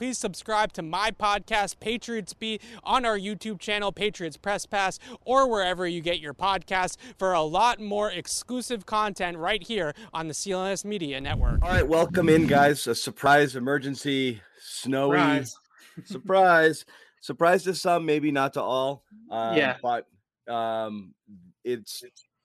please subscribe to my podcast, Patriots Beat, on our YouTube channel, Patriots Press Pass, or wherever you get your podcasts for a lot more exclusive content right here on the CLNS Media Network. All right, welcome in, guys. A surprise emergency snowy surprise. surprise. surprise to some, maybe not to all. Um, yeah, but um, it's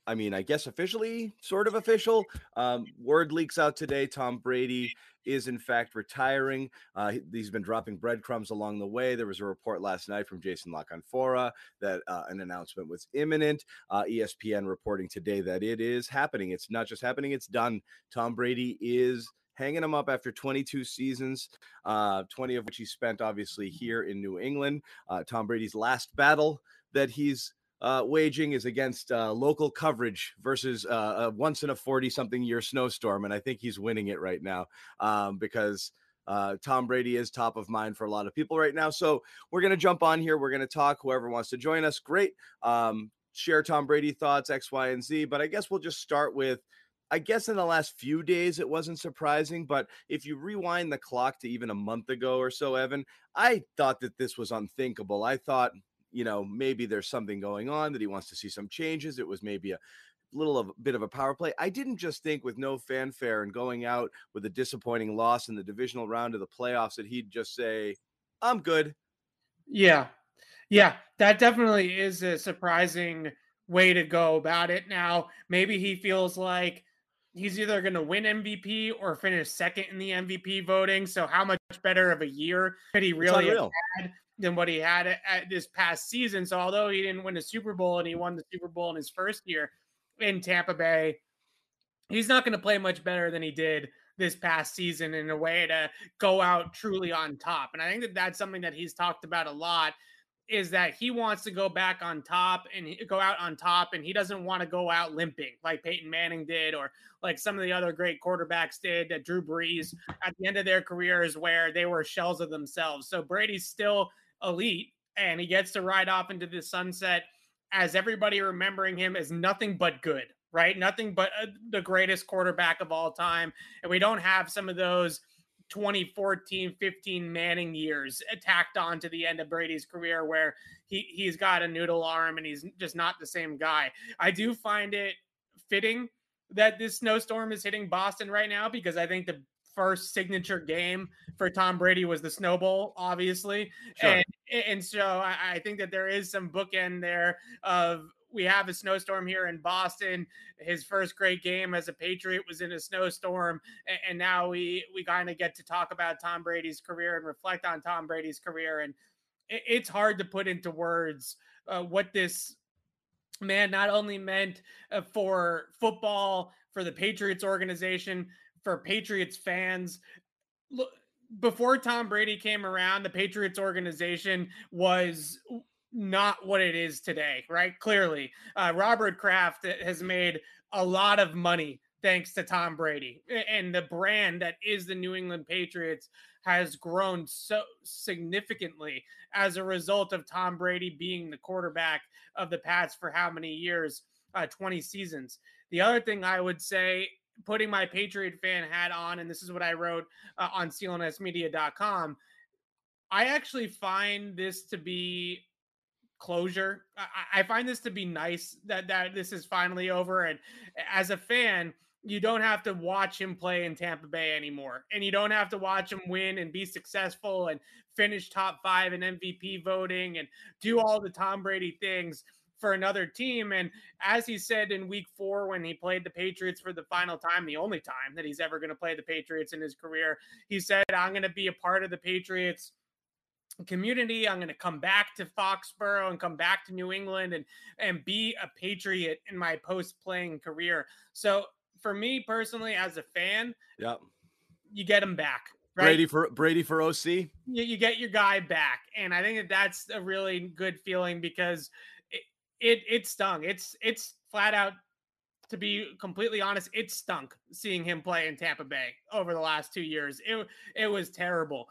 I mean, I guess officially, sort of official. Um, word leaks out today. Tom Brady is in fact retiring. Uh, he's been dropping breadcrumbs along the way. There was a report last night from Jason La Canfora that uh, an announcement was imminent. Uh, ESPN reporting today that it is happening. It's not just happening; it's done. Tom Brady is hanging him up after 22 seasons, uh, 20 of which he spent obviously here in New England. Uh, Tom Brady's last battle that he's uh, waging is against uh, local coverage versus uh, a once in a 40 something year snowstorm. And I think he's winning it right now um, because uh, Tom Brady is top of mind for a lot of people right now. So we're going to jump on here. We're going to talk. Whoever wants to join us, great. Um, share Tom Brady thoughts, X, Y, and Z. But I guess we'll just start with. I guess in the last few days it wasn't surprising, but if you rewind the clock to even a month ago or so, Evan, I thought that this was unthinkable. I thought you know, maybe there's something going on that he wants to see some changes. It was maybe a little of a bit of a power play. I didn't just think with no fanfare and going out with a disappointing loss in the divisional round of the playoffs that he'd just say, I'm good. Yeah. Yeah. That definitely is a surprising way to go about it. Now, maybe he feels like he's either going to win MVP or finish second in the MVP voting. So, how much better of a year could he really have had than what he had at, at this past season. So although he didn't win a Super Bowl and he won the Super Bowl in his first year in Tampa Bay, he's not going to play much better than he did this past season in a way to go out truly on top. And I think that that's something that he's talked about a lot is that he wants to go back on top and go out on top and he doesn't want to go out limping like Peyton Manning did or like some of the other great quarterbacks did that Drew Brees at the end of their careers where they were shells of themselves. So Brady's still elite and he gets to ride off into the sunset as everybody remembering him as nothing but good, right? Nothing but uh, the greatest quarterback of all time. And we don't have some of those 2014 15 Manning years tacked on to the end of Brady's career where he, he's got a noodle arm and he's just not the same guy. I do find it fitting that this snowstorm is hitting Boston right now because I think the first signature game for Tom Brady was the Snow Bowl, obviously. Sure. And, and so I, I think that there is some bookend there of we have a snowstorm here in Boston. His first great game as a Patriot was in a snowstorm, and, now we we kind of get to talk about Tom Brady's career and reflect on Tom Brady's career. And it, it's hard to put into words uh, what this man not only meant uh, for football, for the Patriots organization, for Patriots fans. Look, before Tom Brady came around, the Patriots organization was not what it is today, right? Clearly, uh, Robert Kraft has made a lot of money thanks to Tom Brady. And the brand that is the New England Patriots has grown so significantly as a result of Tom Brady being the quarterback of the Pats for how many years? Uh, 20 seasons. The other thing I would say putting my Patriot fan hat on, and this is what I wrote uh, on clnsmedia.com. I actually find this to be closure. I, I find this to be nice that that this is finally over, and as a fan, you don't have to watch him play in Tampa Bay anymore, and you don't have to watch him win and be successful and finish top five in MVP voting and do all the Tom Brady things for another team. And as he said in week four, when he played the Patriots for the final time, the only time that he's ever going to play the Patriots in his career, he said, I'm going to be a part of the Patriots community. I'm going to come back to Foxborough and come back to New England and and be a Patriot in my post playing career. So for me personally, as a fan, yeah, you get him back. Right? Brady for Brady for OC. You, you get your guy back, and I think that that's a really good feeling because it it stung. It's it's flat out to be completely honest, it stunk seeing him play in Tampa Bay over the last two years. It it was terrible.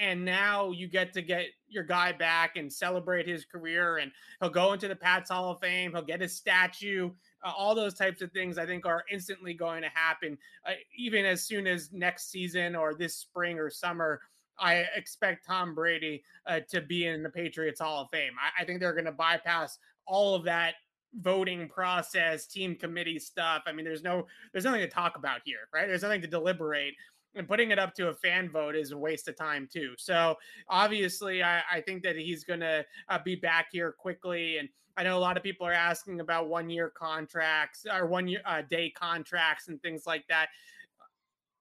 And now you get to get your guy back and celebrate his career, and he'll go into the Pats Hall of Fame. He'll get his statue. Uh, all those types of things I think are instantly going to happen, uh, even as soon as next season or this spring or summer. I expect Tom Brady uh, to be in the Patriots Hall of Fame. I, I think they're going to bypass all of that voting process, team committee stuff. I mean, there's no there's nothing to talk about here, right? There's nothing to deliberate. And putting it up to a fan vote is a waste of time too. So obviously, I, I think that he's going to uh, be back here quickly. And I know a lot of people are asking about one year contracts or one year uh, day contracts and things like that.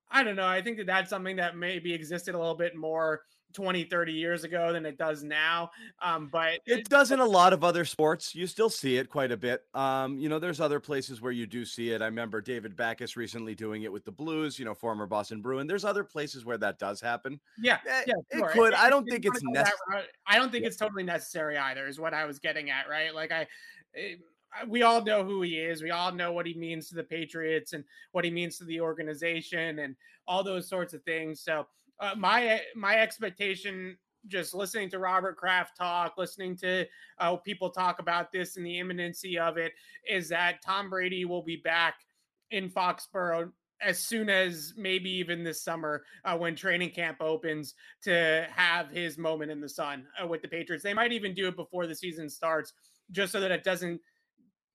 I don't know. I think that that's something that maybe existed a little bit more 20 30 years ago than it does now um, but it does in a lot of other sports you still see it quite a bit um, you know there's other places where you do see it i remember david Backes recently doing it with the blues you know former boston bruin there's other places where that does happen yeah, eh, yeah it sure. could i don't think it's necessary i don't think yeah. it's totally necessary either is what i was getting at right like i it, eh, we all know who he is. We all know what he means to the Patriots and what he means to the organization and all those sorts of things. So uh, my my expectation just listening to Robert Kraft talk, listening to uh, people talk about this and the imminency of it, is that Tom Brady will be back in Foxborough as soon as maybe even this summer uh, when training camp opens to have his moment in the sun uh, with the Patriots. They might even do it before the season starts, just so that it doesn't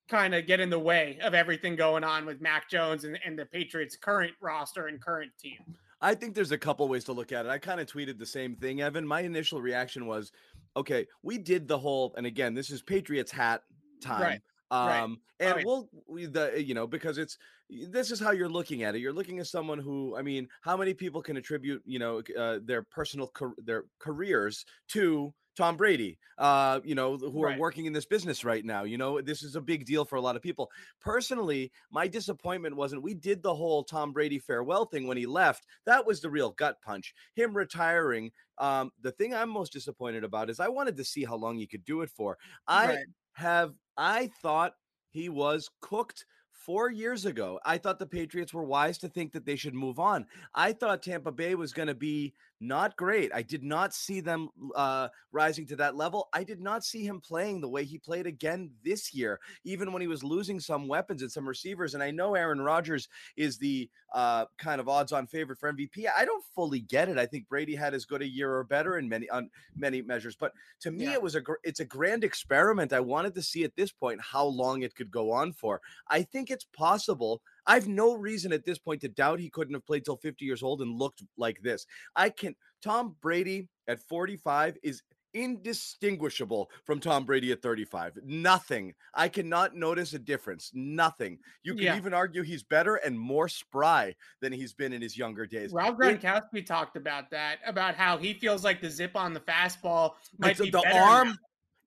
kind of get in the way of everything going on with Mac Jones and, and the Patriots' current roster and current team. I think there's a couple ways to look at it. I kind of tweeted the same thing, Evan. My initial reaction was, okay, we did the whole, and again, this is Patriots hat time. Right. Um, right. and right. we'll we, the you know because it's this is how you're looking at it. You're looking at someone who, I mean, how many people can attribute you know uh, their personal their careers to Tom Brady, uh, you know, who right. are working in this business right now. You know, this is a big deal for a lot of people. Personally, my disappointment wasn't we did the whole Tom Brady farewell thing when he left. That was the real gut punch. Him retiring. Um, the thing I'm most disappointed about is I wanted to see how long he could do it for. I right. have, I thought he was cooked four years ago, I thought the Patriots were wise to think that they should move on. I thought Tampa Bay was going to be not great. I did not see them uh, rising to that level. I did not see him playing the way he played again this year, even when he was losing some weapons and some receivers. And I know Aaron Rodgers is the uh, kind of odds-on favorite for MVP. I don't fully get it. I think Brady had as good a year or better in many on many measures. But to me, yeah. it was a gr- it's a grand experiment. I wanted to see at this point how long it could go on for. I think it's possible I've no reason at this point to doubt he couldn't have played till 50 years old and looked like this. I can Tom Brady at 45 is indistinguishable from Tom Brady at 35. Nothing. I cannot notice a difference. Nothing. You can yeah. even argue he's better and more spry than he's been in his younger days. Rob Gronkowski talked about that, about how he feels like the zip on the fastball might be the arm. Now.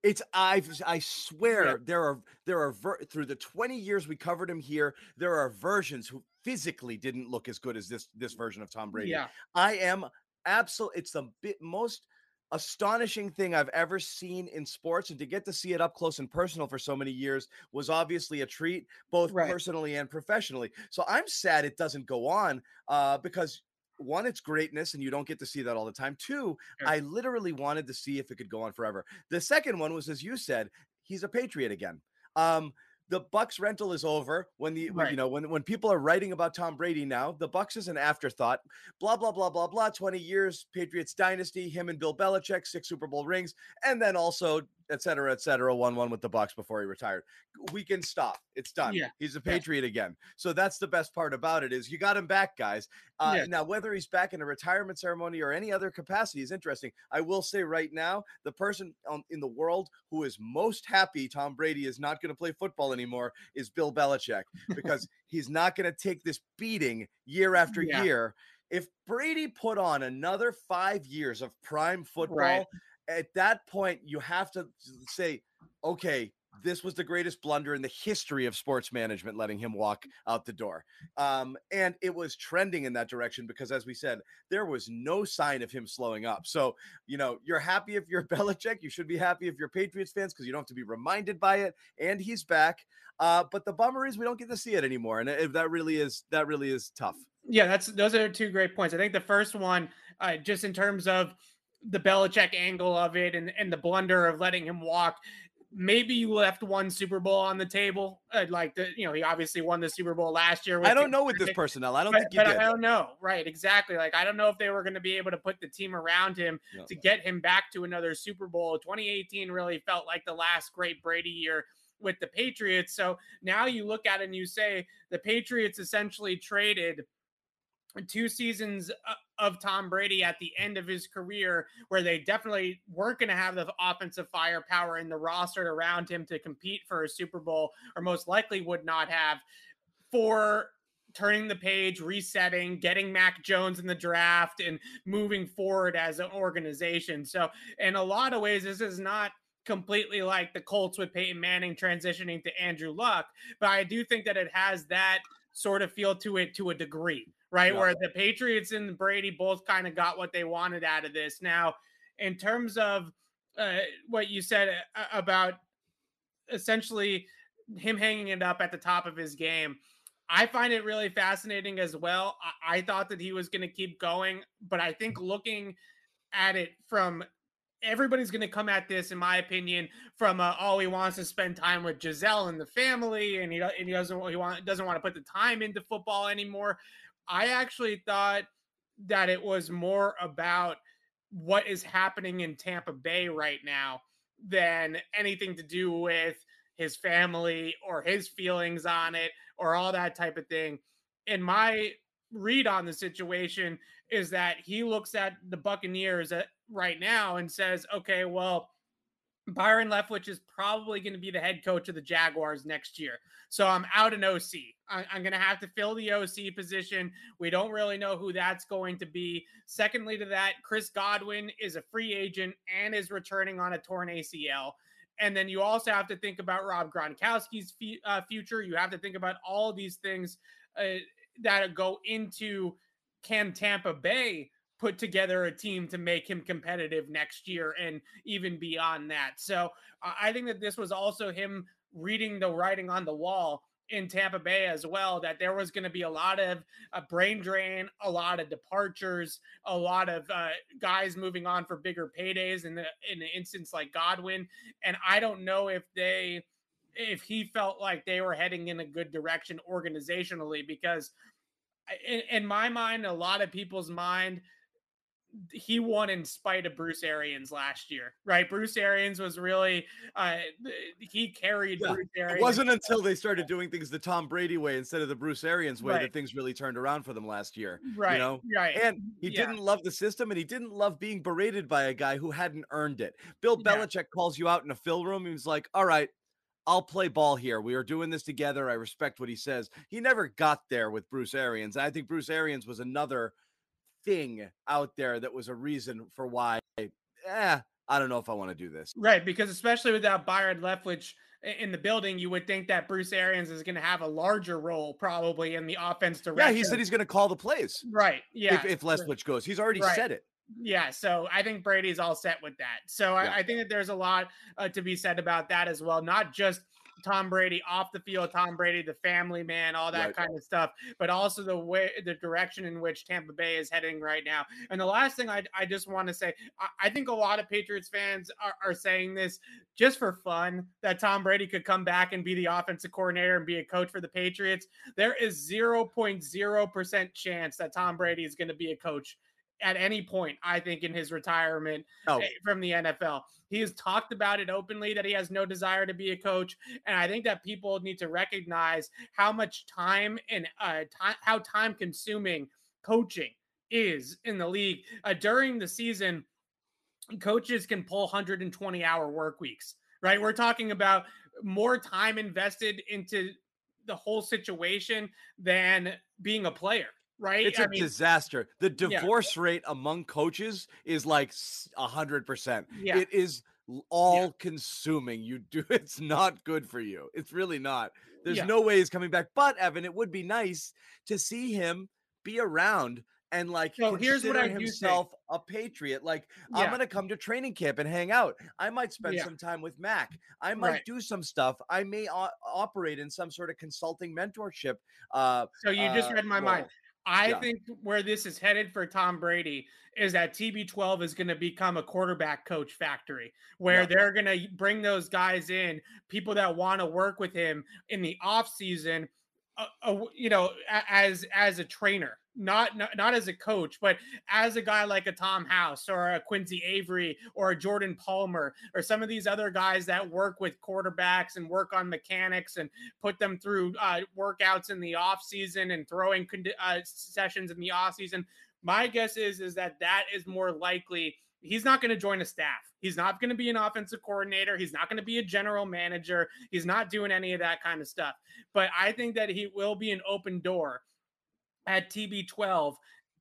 It's I I swear yeah. there are there are ver- through the 20 years we covered him here, there are versions who physically didn't look as good as this this version of Tom Brady. Yeah. I am absolute it's the bit most astonishing thing I've ever seen in sports, and to get to see it up close and personal for so many years was obviously a treat, both right. personally and professionally. So I'm sad it doesn't go on uh, because one, it's greatness, and you don't get to see that all the time. Two, sure. I literally wanted to see if it could go on forever. The second one was, as you said, he's a patriot again. Um, the Bucks rental is over when the right. you know when when people are writing about Tom Brady now, the Bucks is an afterthought. Blah blah blah blah blah. Twenty years, Patriots dynasty, him and Bill Belichick, six Super Bowl rings, and then also et cetera, et cetera, one one with the Bucks before he retired. We can stop. It's done. Yeah. He's a Patriot yeah. again. So that's the best part about it is you got him back, guys. Uh, yeah. Now whether he's back in a retirement ceremony or any other capacity is interesting. I will say right now, the person on, in the world who is most happy Tom Brady is not going to play football anymore is Bill Belichick because he's not going to take this beating year after year. If Brady put on another five years of prime football. Right at that point, you have to say, okay, this was the greatest blunder in the history of sports management, letting him walk out the door. Um, and it was trending in that direction because, as we said, there was no sign of him slowing up. So, you know, you're happy if you're Belichick. You should be happy if you're Patriots fans because you don't have to be reminded by it. And he's back. Uh, but the bummer is we don't get to see it anymore, and if that really is that really is tough. Yeah, that's those are two great points. I think the first one, uh, just in terms of the Belichick angle of it and, and the blunder of letting him walk. maybe you left one Super Bowl on the table. Uh, like the, you know, he obviously won the Super Bowl last year. I don't know with this personnel. I don't but, think you but did. I don't know. Right, exactly. Like I don't know if they were going to be able to put the team around him No. to get him back to another Super Bowl. 2018 really felt like the last great Brady year with the Patriots. So now you look at it and you say the Patriots essentially traded two seasons uh, of Tom Brady at the end of his career, where they definitely weren't going to have the offensive firepower in the roster around him to compete for a Super Bowl, or most likely would not have, for turning the page, resetting, getting Mac Jones in the draft, and moving forward as an organization. So, in a lot of ways, this is not completely like the Colts with Peyton Manning transitioning to Andrew Luck, but I do think that it has that sort of feel to it to a degree, right? Yeah. Where the Patriots and Brady both kind of got what they wanted out of this. Now, in terms of uh, what you said uh, about essentially him hanging it up at the top of his game. I find it really fascinating as well. I, I thought that he was going to keep going, but I think looking at it from everybody's going to come at this, in my opinion, from uh, oh he wants to spend time with Gisele and the family, and he and he doesn't he want doesn't want to put the time into football anymore. I actually thought that it was more about what is happening in Tampa Bay right now than anything to do with his family or his feelings on it or all that type of thing. And my read on the situation is that he looks at the Buccaneers at, right now and says, okay, well, Byron Leftwich is probably going to be the head coach of the Jaguars next year. So I'm out an OC. I, I'm going to have to fill the OC position. We don't really know who that's going to be. Secondly, to that, Chris Godwin is a free agent and is returning on a torn ACL. And then you also have to think about Rob Gronkowski's f- uh, future. You have to think about all these things uh, that go into can Tampa Bay put together a team to make him competitive next year and even beyond that. So I think that this was also him reading the writing on the wall in Tampa Bay as well that there was going to be a lot of uh, brain drain, a lot of departures, a lot of uh, guys moving on for bigger paydays in the in an instance like Godwin, and I don't know if they if he felt like they were heading in a good direction organizationally because in, in my mind, a lot of people's mind, he won in spite of Bruce Arians last year, right? Bruce Arians was really uh he carried Yeah, Bruce Arians. It wasn't until they started doing things the Tom Brady way instead of the Bruce Arians way Right. that things really turned around for them last year. right, You know, right. And he Yeah. didn't love the system and he didn't love being berated by a guy who hadn't earned it. Bill Yeah. Belichick calls you out in a fill room. He was like, All right, I'll play ball here. We are doing this together. I respect what he says. He never got there with Bruce Arians. And I think Bruce Arians was another thing out there that was a reason for why, eh, I don't know if I want to do this. Right, because especially without Byron Leftwich in the building, you would think that Bruce Arians is going to have a larger role probably in the offense direction. Yeah, he said he's going to call the plays right. Yeah, if, if Leftwich goes. He's already Right. said it. Yeah, so I think Brady's all set with that. So Yeah. I, I think that there's a lot uh, to be said about that as well. Not just Tom Brady off the field, Tom Brady, the family man, all that Right. kind of stuff, but also the way, the direction in which Tampa Bay is heading right now. And the last thing I, I just want to say, I, I think a lot of Patriots fans are, are saying this just for fun that Tom Brady could come back and be the offensive coordinator and be a coach for the Patriots. There is 0.0% chance that Tom Brady is going to be a coach at any point, I think, in his retirement Oh, eh, from the NFL. He has talked about it openly that he has no desire to be a coach, and I think that people need to recognize how much time and uh, time, how time consuming coaching is in the league. Uh, during the season, coaches can pull 120 hour work weeks, right? We're talking about more time invested into the whole situation than being a player, right? It's a a disaster. The Yeah. divorce rate among coaches is like a hundred percent. Yeah. It is all consuming. You do it's not good for you. It's really not. There's Yeah. no way he's coming back. But Evan, it would be nice to see him be around and like So here's what I himself a patriot. Like I'm gonna come to training camp and hang out. I might spend Yeah. some time with Mac. I might Right. do some stuff. I may o- operate in some sort of consulting mentorship. Uh, So you just uh, read my mind. I Yeah. think where this is headed for Tom Brady is that TB12 is going to become a quarterback coach factory where Yeah. they're going to bring those guys in, people that want to work with him in the off season, uh, uh, you know, as as a trainer, not, not not as a coach, but as a guy like a Tom House or a Quincy Avery or a Jordan Palmer or some of these other guys that work with quarterbacks and work on mechanics and put them through uh, workouts in the off season and throwing condi- uh, sessions in the off season. My guess is is that that is more likely. He's not going to join a staff. He's not going to be an offensive coordinator. He's not going to be a general manager. He's not doing any of that kind of stuff. But I think that he will be an open door at TB12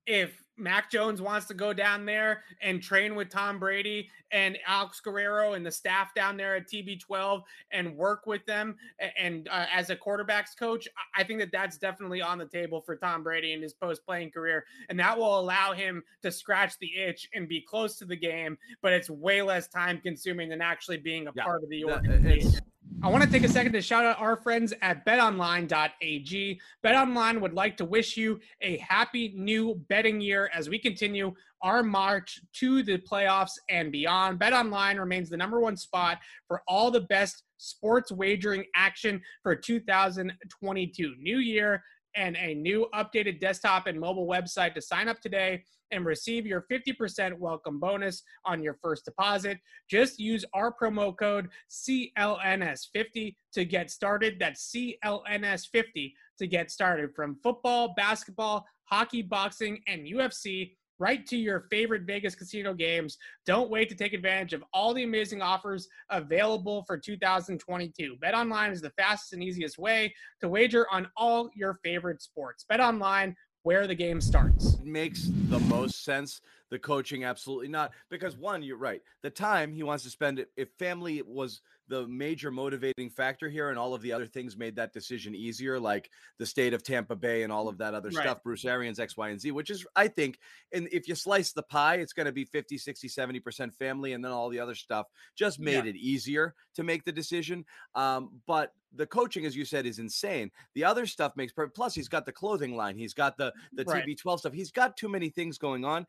if Mac Jones wants to go down there and train with Tom Brady and Alex Guerrero and the staff down there at TB12 and work with them and uh, as a quarterbacks coach, I- think that that's definitely on the table for Tom Brady in his post playing career. And that will allow him to scratch the itch and be close to the game, but it's way less time consuming than actually being a Yeah, part of the organization. I want to take a second to shout out our friends at betonline.ag. BetOnline would like to wish you a happy new betting year as we continue our march to the playoffs and beyond. BetOnline remains the number one spot for all the best sports wagering action for 2022. New year and a new updated desktop and mobile website to sign up today and receive your 50% welcome bonus on your first deposit. Just use our promo code CLNS50 to get started. That's CLNS50 to get started from football, basketball, hockey, boxing, and UFC right to your favorite Vegas casino games. Don't wait to take advantage of all the amazing offers available for 2022. Bet online is the fastest and easiest way to wager on all your favorite sports. Bet online where the game starts. it makes the most sense. The coaching, absolutely not. Because one, you're right. The time he wants to spend it, if family was the major motivating factor here, and all of the other things made that decision easier, like the state of Tampa Bay and all of that other Right. stuff, Bruce Arians, X, Y, and Z, which is, I think, and if you slice the pie, it's going to be 50, 60, 70% family, and then all the other stuff just made Yeah. it easier to make the decision. Um, but the coaching, as you said, is insane. The other stuff makes perfect. Plus, he's got the clothing line. He's got the the Right. TB12 stuff. He's got too many things going on.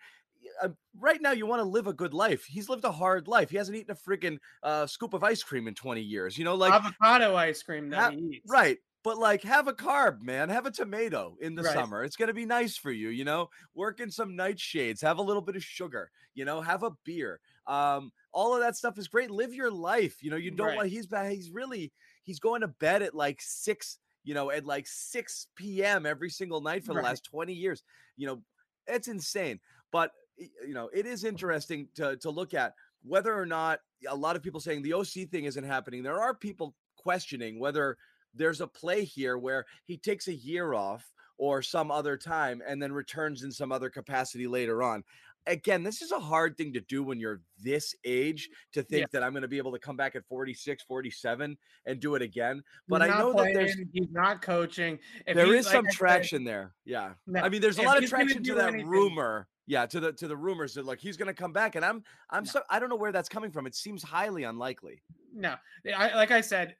Uh, right now, you want to live a good life. He's lived a hard life. He hasn't eaten a freaking uh, scoop of ice cream in 20 years. You know, like avocado ice cream that ha- he eats. right. But like, have a carb, man. Have a tomato in the Right. summer. It's gonna be nice for you. You know, work in some nightshades. Have a little bit of sugar. You know, have a beer. Um, all of that stuff is great. Live your life. You know, you don't Right. want. He's he's really he's going to bed at like six. You know, at like six p.m. every single night for the Right. last twenty years. You know, it's insane. But you know, it is interesting to to look at whether or not a lot of people saying the OC thing isn't happening. There are people questioning whether there's a play here where he takes a year off or some other time and then returns in some other capacity later on. Again, this is a hard thing to do when you're this age to think Yeah. that I'm going to be able to come back at 46, 47 and do it again. But I know that there's he's not coaching. If there he- is like some I said, traction there. Yeah. No, I mean, there's a lot of traction to that anything- rumor. Yeah, to the to the rumors that like he's going to come back, and I'm I'm No. so I don't know where that's coming from. It seems highly unlikely. No, eh, I, like I said,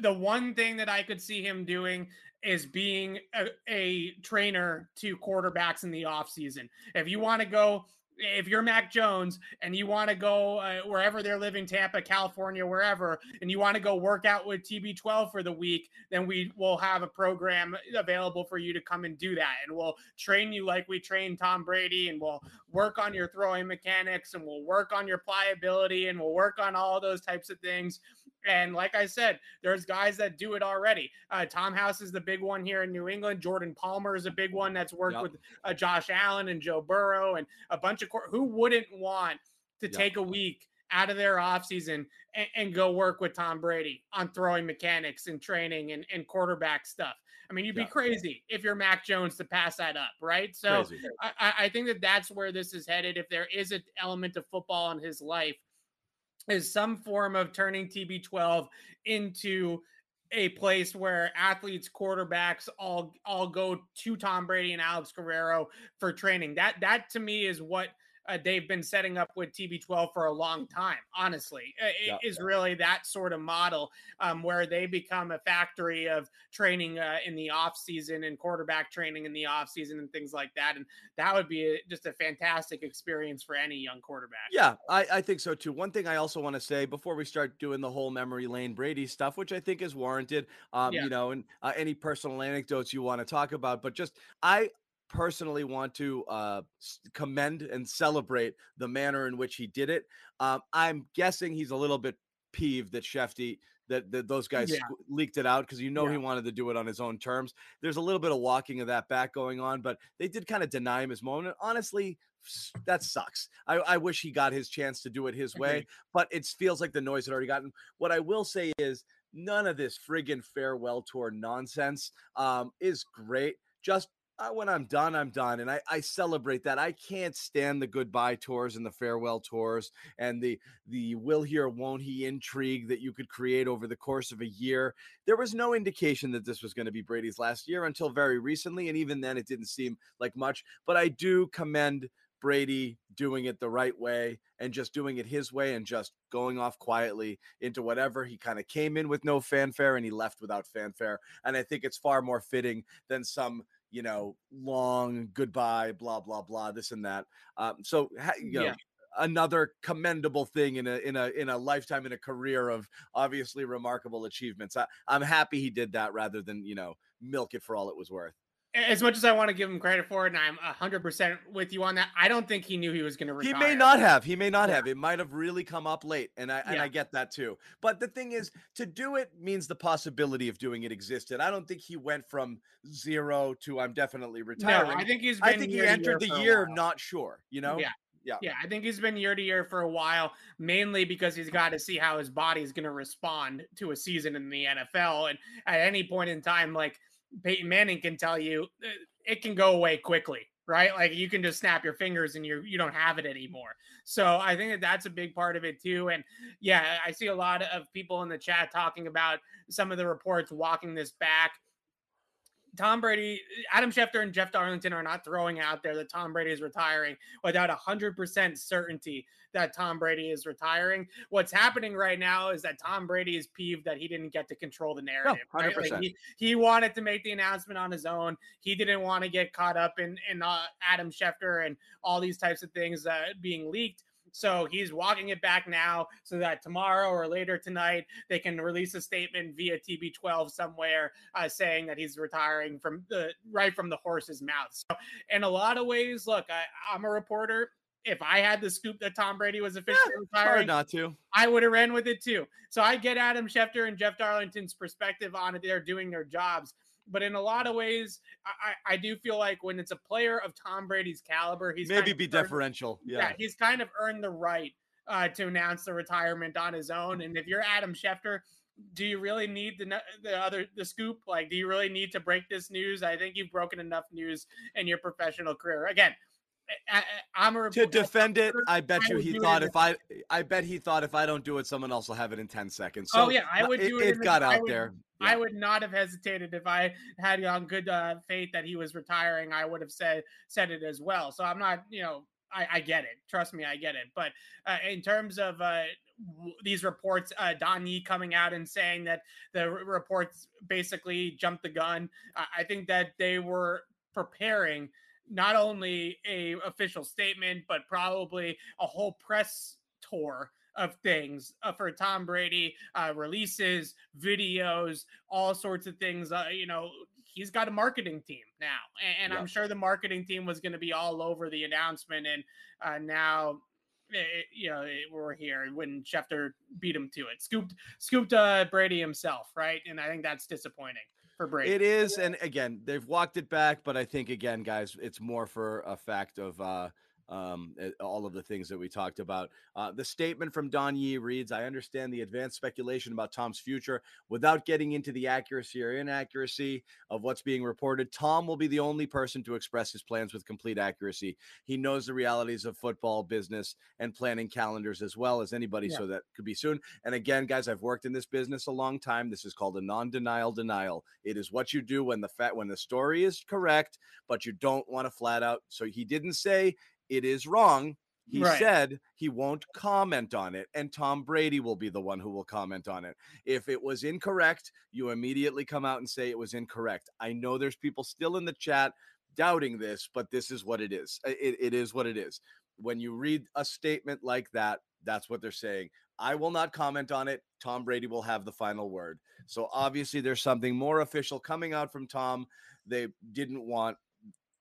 the one thing that I could see him doing is being a, a trainer to quarterbacks in the offseason. If you want to go, if you're Mac Jones and you want to go uh, wherever they're living, Tampa, California, wherever, and you want to go work out with TB12 for the week, then we will have a program available for you to come and do that. And we'll train you like we train Tom Brady, and we'll work on your throwing mechanics, and we'll work on your pliability, and we'll work on all those types of things. And like I said, there's guys that do it already. Uh, Tom House is the big one here in New England. Jordan Palmer is a big one that's worked Yep. with uh, Josh Allen and Joe Burrow and a bunch of quar- who wouldn't want to Yep. take a week out of their offseason and, and go work with Tom Brady on throwing mechanics and training and, and quarterback stuff. I mean, you'd be Yeah. crazy if you're Mac Jones to pass that up, right? So I, I- I think that that's where this is headed. If there is an element of football in his life, is some form of turning TB12 into a place where athletes, quarterbacks all all go to Tom Brady and Alex Guerrero for training. That that to me is what uh, they've been setting up with TB12 for a long time. Honestly, it yeah, is yeah. really that sort of model um, where they become a factory of training uh, in the off season and quarterback training in the off season and things like that. And that would be a, just a fantastic experience for any young quarterback. Yeah, I, I think so too. One thing I also want to say before we start doing the whole memory lane Brady stuff, which I think is warranted, um, yeah. you know, and uh, any personal anecdotes you want to talk about, but just I personally want to uh, commend and celebrate the manner in which he did it. Um, I'm guessing he's a little bit peeved that Shefty that, that those guys yeah. leaked it out because you know yeah. he wanted to do it on his own terms. There's a little bit of walking of that back going on, but they did kind of deny him his moment. Honestly, that sucks. I, I wish he got his chance to do it his way, but it feels like the noise had already gotten. What I will say is none of this friggin' farewell tour nonsense um, is great. Just uh, when I'm done, I'm done. And I, I celebrate that. I can't stand the goodbye tours and the farewell tours and the the will he or won't he intrigue that you could create over the course of a year. There was no indication that this was going to be Brady's last year until very recently. And even then, it didn't seem like much. But I do commend Brady doing it the right way and just doing it his way and just going off quietly into whatever. He kind of came in with no fanfare and he left without fanfare. And I think it's far more fitting than some you know, long goodbye, blah blah blah, this and that. Um, so you know, yeah. another commendable thing in a in a in a lifetime in a career of obviously remarkable achievements. I, I'm happy he did that rather than you know milk it for all it was worth as much as I want to give him credit for it, and I'm 100% with you on that, I don't think he knew he was going to retire. He may not have. He may not yeah. have. It might have really come up late, and I, yeah. and I get that too. But the thing is, to do it means the possibility of doing it existed. I don't think he went from zero to I'm definitely retiring. No, I think he's I think he entered the year not sure, you know? Yeah. Yeah. Yeah. I think he's been year to year for a while, mainly because he's mm-hmm. got to see how his body is going to respond to a season in the NFL. And at any point in time, like Peyton Manning can tell you, uh, it can go away quickly right? Like you can just snap your fingers and you you don't have it anymore. So i think that that's a big part of it too and yeah i see a lot of people in the chat talking about some of the reports walking this back Tom Brady, Adam Schefter, and Jeff Darlington are not throwing out there that Tom Brady is retiring without 100% certainty that Tom Brady is retiring. What's happening right now is that Tom Brady is peeved that he didn't get to control the narrative. No, right? like he, he wanted to make the announcement on his own. He didn't want to get caught up in, in uh, Adam Schefter and all these types of things uh, being leaked. So he's walking it back now so that tomorrow or later tonight they can release a statement via TB12 somewhere uh, saying that he's retiring from the right from the horse's mouth. So in a lot of ways, look, I, I'm a reporter if I had the scoop that Tom Brady was officially yeah, retiring, not to, I would have ran with it too. So I get Adam Schefter and Jeff Darlington's perspective on it. They're doing their jobs. But in a lot of ways, I, I do feel like when it's a player of Tom Brady's caliber, he's maybe be earned, deferential. Yeah. yeah. he's kind of earned the right uh, to announce the retirement on his own. And if you're Adam Schefter, do you really need the the other the scoop? Like, do you really need to break this news? I think you've broken enough news in your professional career. Again, I, am a to defend it. I bet I you he thought if I, I bet he thought if I don't do it, someone else will have it in ten seconds. So oh yeah, I would do it. It, got out would, there. Yeah. I would not have hesitated if I had on good uh, faith that he was retiring. I would have said said it as well. So I'm not, you know, I, I get it. Trust me, I get it. But uh, in terms of uh, these reports, uh, Don Yee coming out and saying that the reports basically jumped the gun, I think that they were preparing not only a official statement but probably a whole press tour of things uh, for Tom Brady, uh, releases, videos, all sorts of things. Uh, you know, he's got a marketing team now, and, and I'm sure the marketing team was going to be all over the announcement. And uh, now, it, eh, you know, it, we're here when Schefter beat him to it, scooped, scooped uh, Brady himself, right? And I think that's disappointing for Brady. It is, and again, they've walked it back, but I think again, guys, it's more for a fact of uh um, eh, all of the things that we talked about. Uh, the statement from Don Yee reads I understand the advanced speculation about Tom's future without getting into the accuracy or inaccuracy of what's being reported. Tom will be the only person to express his plans with complete accuracy. He knows the realities of football business and planning calendars as well as anybody, yeah. so that could be soon. And again, guys, I've worked in this business a long time. This is called a non denial denial. It is what you do when the fat when the story is correct, but you don't want to flat out. So he didn't say it is wrong. He Right. said he won't comment on it, and Tom Brady will be the one who will comment on it. If it was incorrect, you immediately come out and say it was incorrect. I know there's people still in the chat doubting this, but this is what it is. It, it is what it is. When you read a statement like that, that's what they're saying. I will not comment on it. Tom Brady will have the final word. So obviously, there's something more official coming out from Tom. They didn't want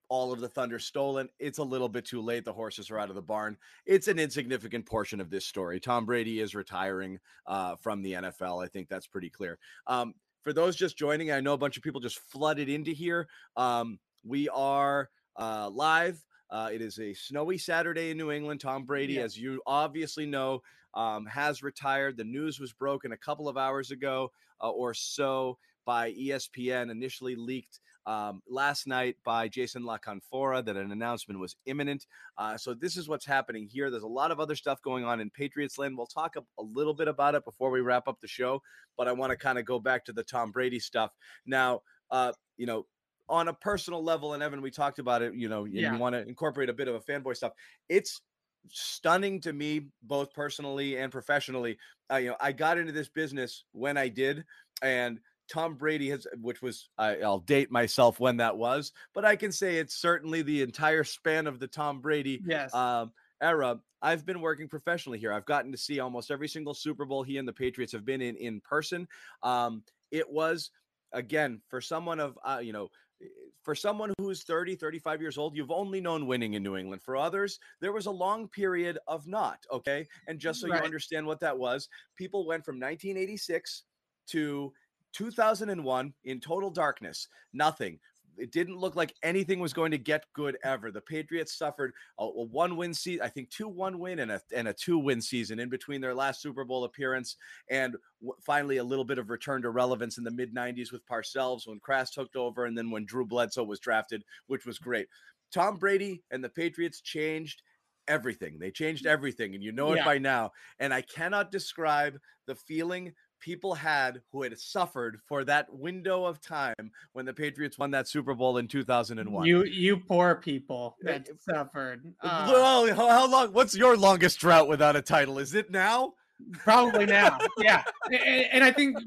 all of the thunder stolen. It's a little bit too late. The horses are out of the barn. It's an insignificant portion of this story. Tom Brady is retiring uh, from the NFL. I think that's pretty clear. Um, for those just joining, I know a bunch of people just flooded into here. Um, we are uh, live. Uh, it is a snowy Saturday in New England. Tom Brady, Yeah. as you obviously know, um, has retired. The news was broken a couple of hours ago uh, or so by ESPN, initially leaked um, last night by Jason La Canfora that an announcement was imminent. Uh, so this is what's happening here. There's a lot of other stuff going on in Patriots land. We'll talk a, a little bit about it before we wrap up the show, but I want to kind of go back to the Tom Brady stuff now. Uh, you know, on a personal level, and Evan, we talked about it. You know, Yeah. you want to incorporate a bit of a fanboy stuff. It's stunning to me, both personally and professionally. Uh, you know, I got into this business when I did, and Tom Brady has, which was, I, I'll date myself when that was, but I can say it's certainly the entire span of the Tom Brady Yes. um, era. I've been working professionally here. I've gotten to see almost every single Super Bowl he and the Patriots have been in in person. Um, it was again for someone of uh, you know eh, for someone who's 30 35 years old you've only known winning in new england for others there was a long period of not okay and just so Right. you understand what that was people went from 1986 to 2001 in total darkness nothing it didn't look like anything was going to get good ever. The Patriots suffered a, a one win season, I think two one win and a and a two win season in between their last Super Bowl appearance and w- finally a little bit of return to relevance in the mid 90s with Parcells when Kraft took over and then when Drew Bledsoe was drafted, which was great. Tom Brady and the Patriots changed everything. They changed everything and you know it Yeah. by now. And I cannot describe the feeling people had who had suffered for that window of time when the Patriots won that Super Bowl in 2001. You you poor people Eh, that suffered. Uh, Well, how, how long? What's your longest drought without a title? Is it now? probably now. Yeah. And, and I think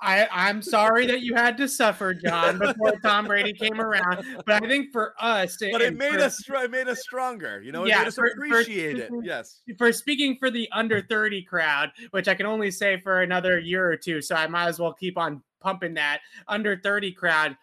I I'm sorry that you had to suffer, John, before Tom Brady came around. But I think for us, But it made for- us it made us stronger. You know, it Yeah, made us for- for appreciate it. Yes. for speaking for the under 30 crowd, which I can only say for another year or two, so I might as well keep on pumping that under 30 crowd.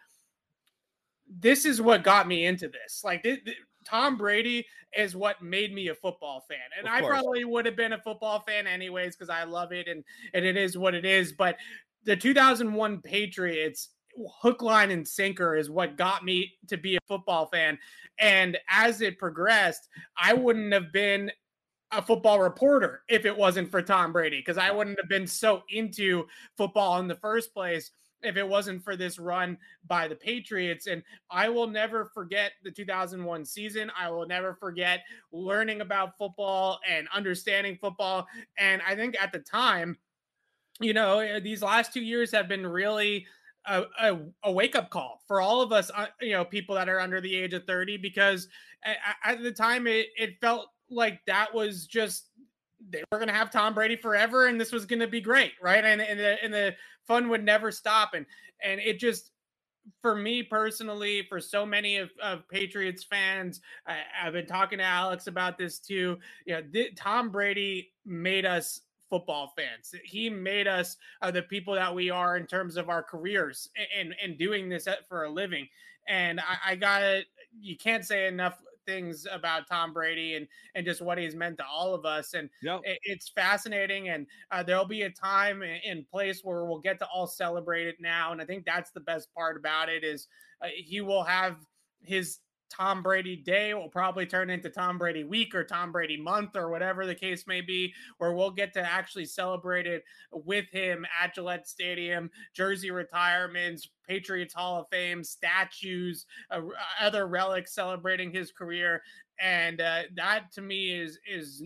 This is what got me into this. Like th- th- Tom Brady is what made me a football fan. And I probably would have been a football fan anyways because I love it and and it is what it is, but the 2001 Patriots hook line and sinker is what got me to be a football fan. And as it progressed I wouldn't have been a football reporter if it wasn't for Tom Brady because I wouldn't have been so into football in the first place if it wasn't for this run by the Patriots. And I will never forget the 2001 season. I will never forget learning about football and understanding football. And I think at the time you know eh, these last 2 years have been really a, a, a wake up call for all of us, uh, you know, people that are under the age of 30, because at, at the time it, it felt like that was just they were going to have Tom Brady forever and this was going to be great, right? And, and, the, and the fun would never stop. And, and it just, for me personally, for so many of, of Patriots fans, I, I've been talking to Alex about this too. You know, th- Tom Brady made us football fans. He made us uh, the people that we are in terms of our careers and and doing this for a living. And I, I got to You can't say enough things about Tom Brady and and just what he's meant to all of us. And Yep. it- it's fascinating. And uh, there'll be a time and and place where we'll get to all celebrate it now. And I think that's the best part about it is uh, he will have his Tom Brady day will probably turn into Tom Brady week or Tom Brady month or whatever the case may be, where we'll get to actually celebrate it with him at Gillette Stadium, jersey retirements, Patriots Hall of Fame, statues, uh, other relics celebrating his career, and uh, that to me is is.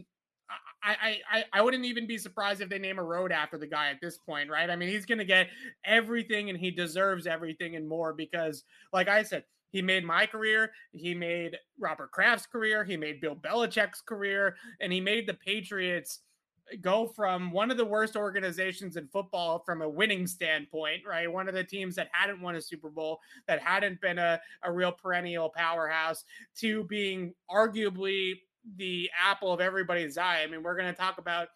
I, I I wouldn't even be surprised if they name a road after the guy at this point, right? I mean, he's going to get everything and he deserves everything and more because, like I said, He made my career. He made Robert Kraft's career. He made Bill Belichick's career, and he made the Patriots go from one of the worst organizations in football from a winning standpoint, right? One of the teams that hadn't won a Super Bowl, that hadn't been a, a real perennial powerhouse, to being arguably the apple of everybody's eye. I mean, we're going to talk about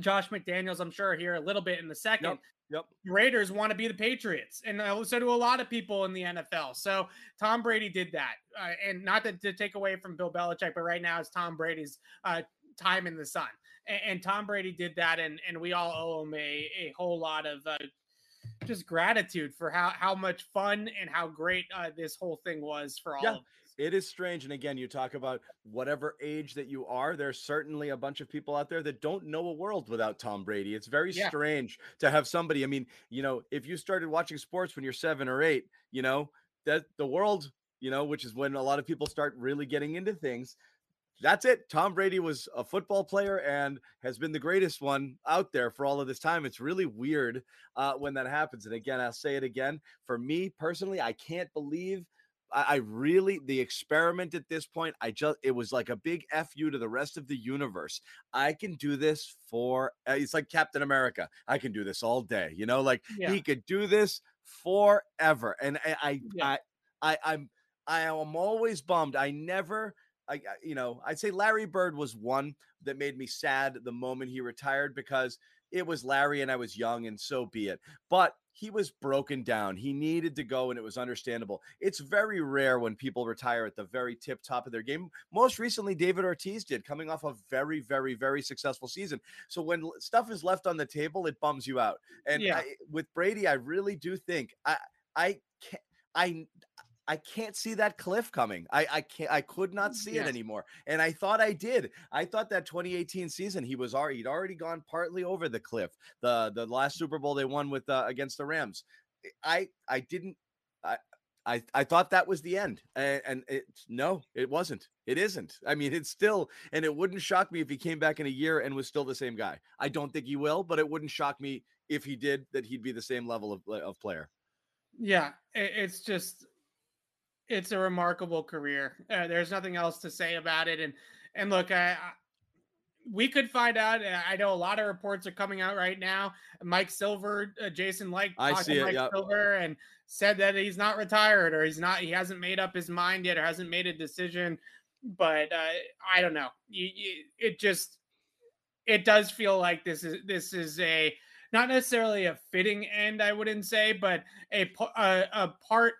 Josh McDaniels, I'm sure, here a little bit in the second. Yep. Raiders want to be the Patriots, and so do a lot of people in the NFL. So Tom Brady did that, uh, and not to, to, take away from Bill Belichick, but right now it's Tom Brady's uh, time in the sun, and, and, Tom Brady did that, and and we all owe him a, a whole lot of uh, just gratitude for how how much fun and how great uh, this whole thing was for all yeah. of us it is strange. And again, you talk about whatever age that you are, there's certainly a bunch of people out there that don't know a world without Tom Brady. It's very yeah. strange to have somebody. I mean, you know, if you started watching sports when you're seven or eight, you know, that the world, you know, which is when a lot of people start really getting into things. That's it. Tom Brady was a football player and has been the greatest one out there for all of this time. It's really weird uh, when that happens. And again, I'll say it again. For me personally, I can't believe I, I really the experiment at this point. I just it was like a big fu to the rest of the universe. I can do this for. Uh, it's like Captain America. I can do this all day. You know, like yeah. he could do this forever. And I, I, yeah. I, I, I'm, I am always bummed. I never. I, you know, I'd say Larry Bird was one that made me sad the moment he retired because it was Larry and I was young, and so be it. But he was broken down. He needed to go, and it was understandable. It's very rare when people retire at the very tip top of their game. Most recently, David Ortiz did, coming off a very, very, very successful season. So when stuff is left on the table, it bums you out. And yeah. I, with Brady, I really do think I, I can't. I I can't see that cliff coming. I I can't I could not see it anymore. And I thought I did. I thought that 2018 season he was already he'd already gone partly over the cliff. The the last Super Bowl they won with uh, against the Rams. I I didn't I I, I thought that was the end, and, and it's no, it wasn't. It isn't. I mean, it's still, and it wouldn't shock me if he came back in a year and was still the same guy. I don't think he will, but it wouldn't shock me if he did that. He'd be the same level of of player. Yeah, it's just it's a remarkable career. Uh, there's nothing else to say about it. And and look, I, I, we could find out. Uh, I know a lot of reports are coming out right now. Mike Silver, uh, Jason like I see it, Mike yep. Silver, and said that he's not retired or he's not. He hasn't made up his mind yet or hasn't made a decision. But uh, I don't know. You, you, it just it does feel like this is this is a not necessarily a fitting end. I wouldn't say, but a a, a part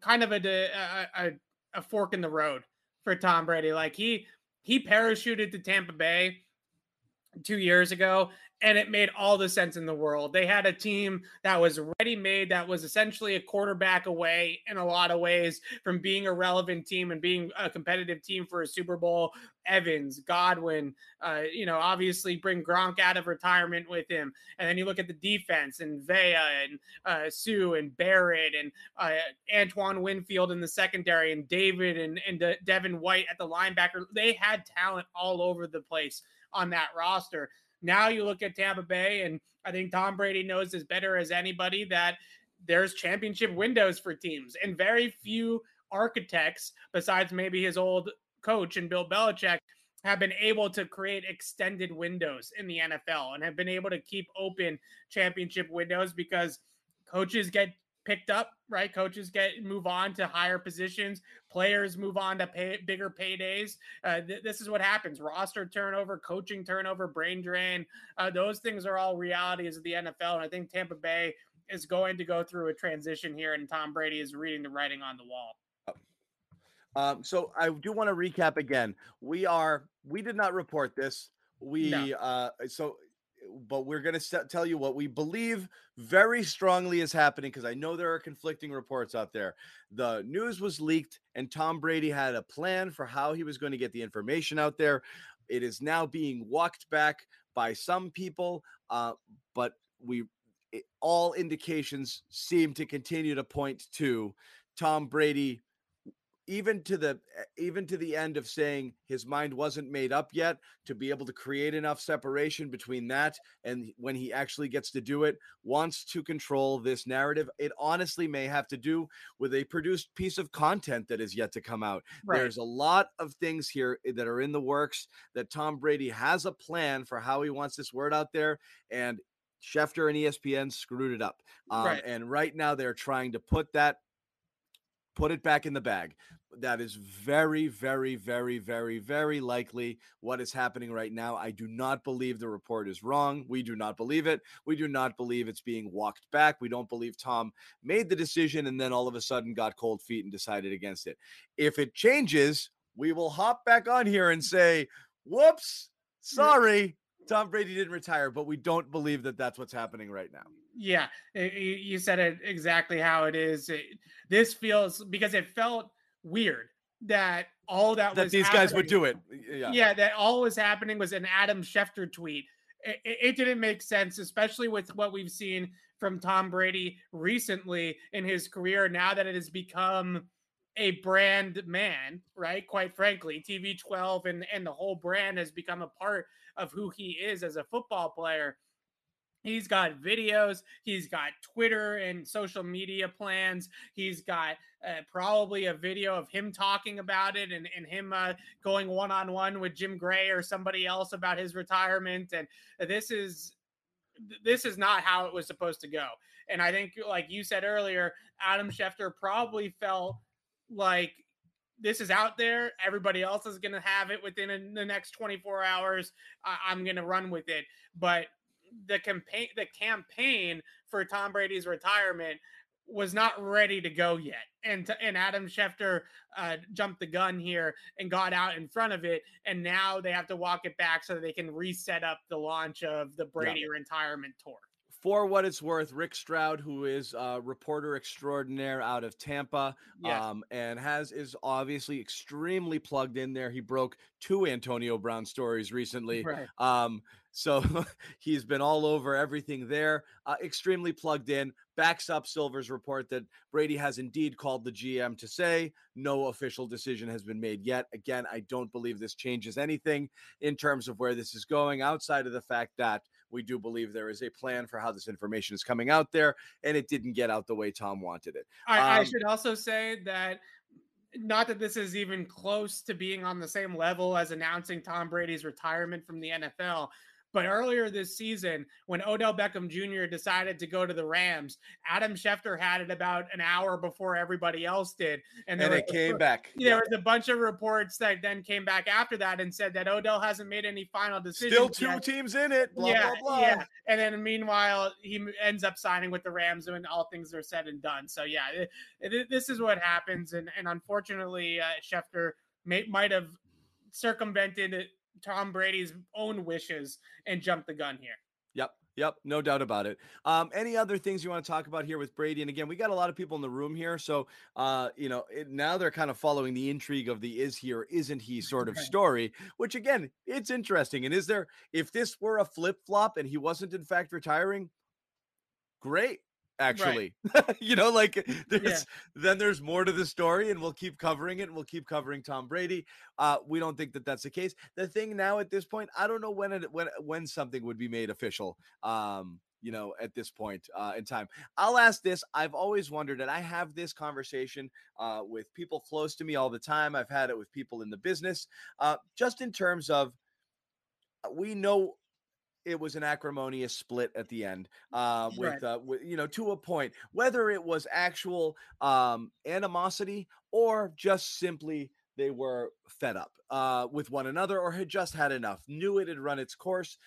kind of a, a a fork in the road for Tom Brady. Like he he parachuted to Tampa Bay two years ago and it made all the sense in the world. They had a team that was ready made, that was essentially a quarterback away in a lot of ways from being a relevant team and being a competitive team for a Super Bowl. Evans, Godwin, uh, you know, obviously bring Gronk out of retirement with him. And then you look at the defense and Vea and uh, Suh and Barrett and uh, Antoine Winfield in the secondary and David and, and De- Devin White at the linebacker. They had talent all over the place on that roster. Now you look at Tampa Bay, and I think Tom Brady knows as better as anybody that there's championship windows for teams, and very few architects, besides maybe his old coach and Bill Belichick, have been able to create extended windows in the NFL and have been able to keep open championship windows because coaches get picked up, right? Coaches get move on to higher positions, players move on to pay, bigger paydays. Uh, th- this is what happens: roster turnover, coaching turnover, brain drain. Uh, those things are all realities of the NFL, and I think Tampa Bay is going to go through a transition here, and Tom Brady is reading the writing on the wall. Um, so I do want to recap again. We are we did not report this. We no. uh so but we're going to tell you what we believe very strongly is happening because I know there are conflicting reports out there. The news was leaked, and Tom Brady had a plan for how he was going to get the information out there. It is now being walked back by some people, uh, but we it, all indications seem to continue to point to Tom Brady even to the eh, even to the end of saying his mind wasn't made up yet to be able to create enough separation between that and when he actually gets to do it wants to control this narrative it honestly may have to do with a produced piece of content that is yet to come out right. there's a lot of things here eh, that are in the works that Tom Brady has a plan for how he wants this word out there and Schefter and ESPN screwed it up. Um, right. And right now they're trying to put that put it back in the bag. That is very, very, very, very, very likely what is happening right now. I do not believe the report is wrong. We do not believe it. We do not believe it's being walked back. We don't believe Tom made the decision and then all of a sudden got cold feet and decided against it. If it changes, we will hop back on here and say, whoops, sorry. Tom Brady didn't retire, but we don't believe that that's what's happening right now. Yeah, you said it exactly how it is. This feels because it felt weird that all that, that these guys would do it. Yeah. yeah, that all was happening was an Adam Schefter tweet. It, it, didn't make sense, especially with what we've seen from Tom Brady recently in his career. Now that it has become a brand man, right? Quite frankly, TB12 and and the whole brand has become a part of who he is as a football player. He's got videos. He's got Twitter and social media plans. He's got uh, probably a video of him talking about it and, and him uh, going one on one with Jim Gray or somebody else about his retirement. And this is this is not how it was supposed to go. And I think, like you said earlier, Adam Schefter probably felt like this is out there. Everybody else is going to have it within the next 24 hours. I- am going to run with it. But the campaign, the campaign for Tom Brady's retirement was not ready to go yet. And to, and Adam Schefter uh, jumped the gun here and got out in front of it. And now they have to walk it back so that they can reset up the launch of the Brady yeah. retirement tour for what it's worth, Rick Stroud, who is a reporter extraordinaire out of Tampa, yes. um, and has is obviously extremely plugged in there. He broke two Antonio Brown stories recently. Right. Um, so he's been all over everything there, uh, extremely plugged in. Backs up Silver's report that Brady has indeed called the GM to say no official decision has been made yet. Again, I don't believe this changes anything in terms of where this is going outside of the fact that we do believe there is a plan for how this information is coming out there, and it didn't get out the way Tom wanted it. I, um, I should also say that not that this is even close to being on the same level as announcing Tom Brady's retirement from the NFL, but earlier this season, when Odell Beckham Jr. decided to go to the Rams, Adam Schefter had it about an hour before everybody else did. And, and it came back. There yeah. was a bunch of reports that then came back after that and said that Odell hasn't made any final decisions. Still two yet. teams in it. Blah, yeah, blah, blah. yeah. And then meanwhile, he ends up signing with the Rams when all things are said and done. So yeah, it, it, this is what happens. And, and unfortunately, uh, Schefter may, might have circumvented Tom Brady's own wishes and jump the gun here. Yep. Yep, no doubt about it. Um, any other things you want to talk about here with Brady? And again, we got a lot of people in the room here, so uh, you know it, now they're kind of following the intrigue of the "is he or isn't he" sort of story. Which again, it's interesting. And is there if this were a flip flop and he wasn't in fact retiring, great actually. Right. you know like there's yeah. then there's more to the story and we'll keep covering it and we'll keep covering tom brady. Uh we don't think that that's the case. The thing now at this point i don't know when it when when something would be made official um you know at this point uh, in time. I'll ask this i've always wondered and i have this conversation uh, with people close to me all the time. I've had it with people in the business. Uh, just in terms of uh, we know it was an acrimonious split at the end uh, with, right. uh, with you know to a point whether it was actual um, animosity or just simply they were fed up uh, with one another or had just had enough knew it had run its course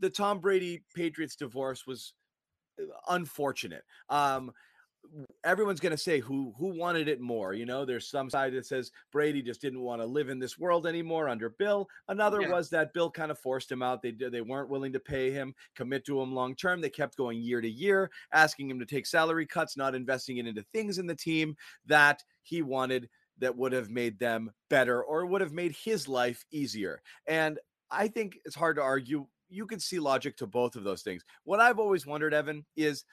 the tom brady patriots divorce was uh, unfortunate um, everyone's going to say who who wanted it more you know? There's some side that says brady just didn't want to live in this world anymore under bill. Another yeah. was that bill kind of forced him out. They they weren't willing to pay him commit to him long term. They kept going year to year asking him to take salary cuts not investing it into things in the team that he wanted that would have made them better or would have made his life easier. And i think it's hard to argue. You can see logic to both of those things. What i've always wondered evan is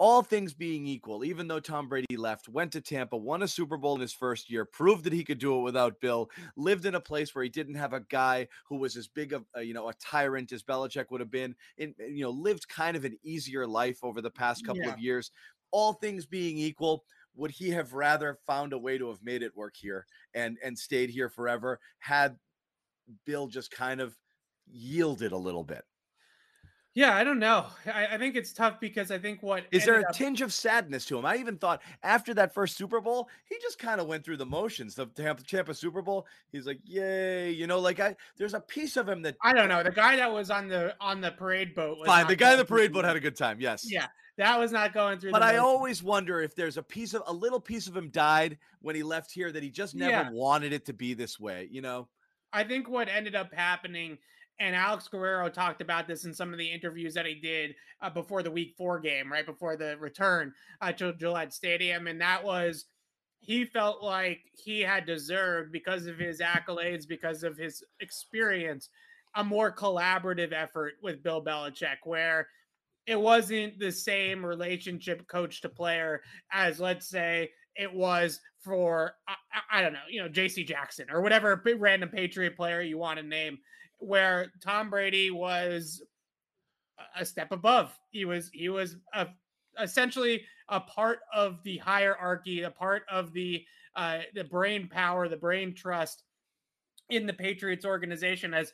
all things being equal, even though Tom Brady left, went to Tampa, won a Super Bowl in his first year, proved that he could do it without Bill, lived in a place where he didn't have a guy who was as big of a, you know a tyrant as Belichick would have been, and you know lived kind of an easier life over the past couple Yeah. of years. All things being equal, would he have rather found a way to have made it work here and and stayed here forever had Bill just kind of yielded a little bit? Yeah, I don't know. I, I think it's tough because I think what Is there a up- tinge of sadness to him? I even thought after that first Super Bowl, he just kind of went through the motions. The Tampa, Tampa Super Bowl, he's like, "Yay!" You know, like I there's a piece of him that I don't know. The guy that was on the on the parade boat was fine. The guy in the parade boat had a good time. Yes. Yeah, that was not going through. But I always wonder if there's a piece of a little piece of him died when he left here that he just never Yeah. wanted it to be this way. You know? I think what ended up happening, and Alex Guerrero talked about this in some of the interviews that he did uh, before the Week Four game, right before the return uh, to Gillette Stadium, and that was he felt like he had deserved because of his accolades, because of his experience, a more collaborative effort with Bill Belichick, where it wasn't the same relationship coach to player as let's say it was for I, I- don't know, you know, JC Jackson or whatever random Patriot player you want to name, where Tom Brady was a- step above. He was he was a, essentially a part of the hierarchy, a part of the uh, the brain power, the brain trust in the Patriots organization as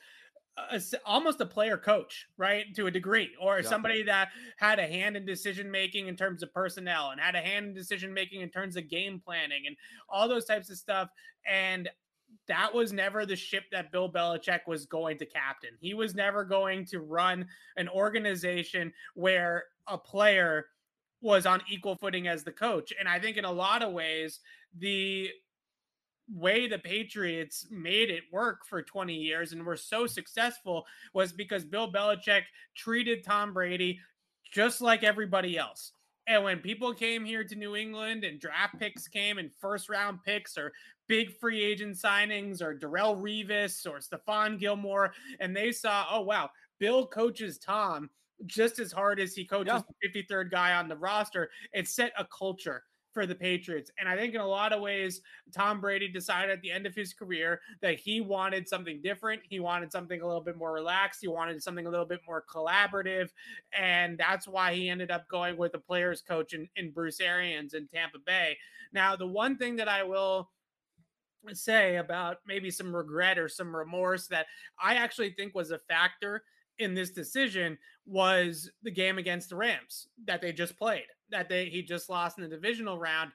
a, almost a player coach, right? To a degree, or somebody that had a hand in decision making in terms of personnel and had a hand in decision making in terms of game planning and all those types of stuff. And that was never the ship that Bill Belichick was going to captain. He was never going to run an organization where a player was on equal footing as the coach. And I think in a lot of ways, the way the Patriots made it work for 20 years and were so successful was because Bill Belichick treated Tom Brady just like everybody else. And when people came here to New England and draft picks came and first round picks or big free agent signings or Darrelle Revis or Stephon Gilmore, and they saw, oh, wow, Bill coaches Tom just as hard as he coaches Yeah. the 53rd guy on the roster, it set a culture for the Patriots. And I think in a lot of ways, Tom Brady decided at the end of his career that he wanted something different. He wanted something a little bit more relaxed. He wanted something a little bit more collaborative. And that's why he ended up going with the players coach in, in Bruce Arians in Tampa Bay. Now, the one thing that I will say about maybe some regret or some remorse that I actually think was a factor in this decision was the game against the Rams that they just played, that they he just lost in the divisional round.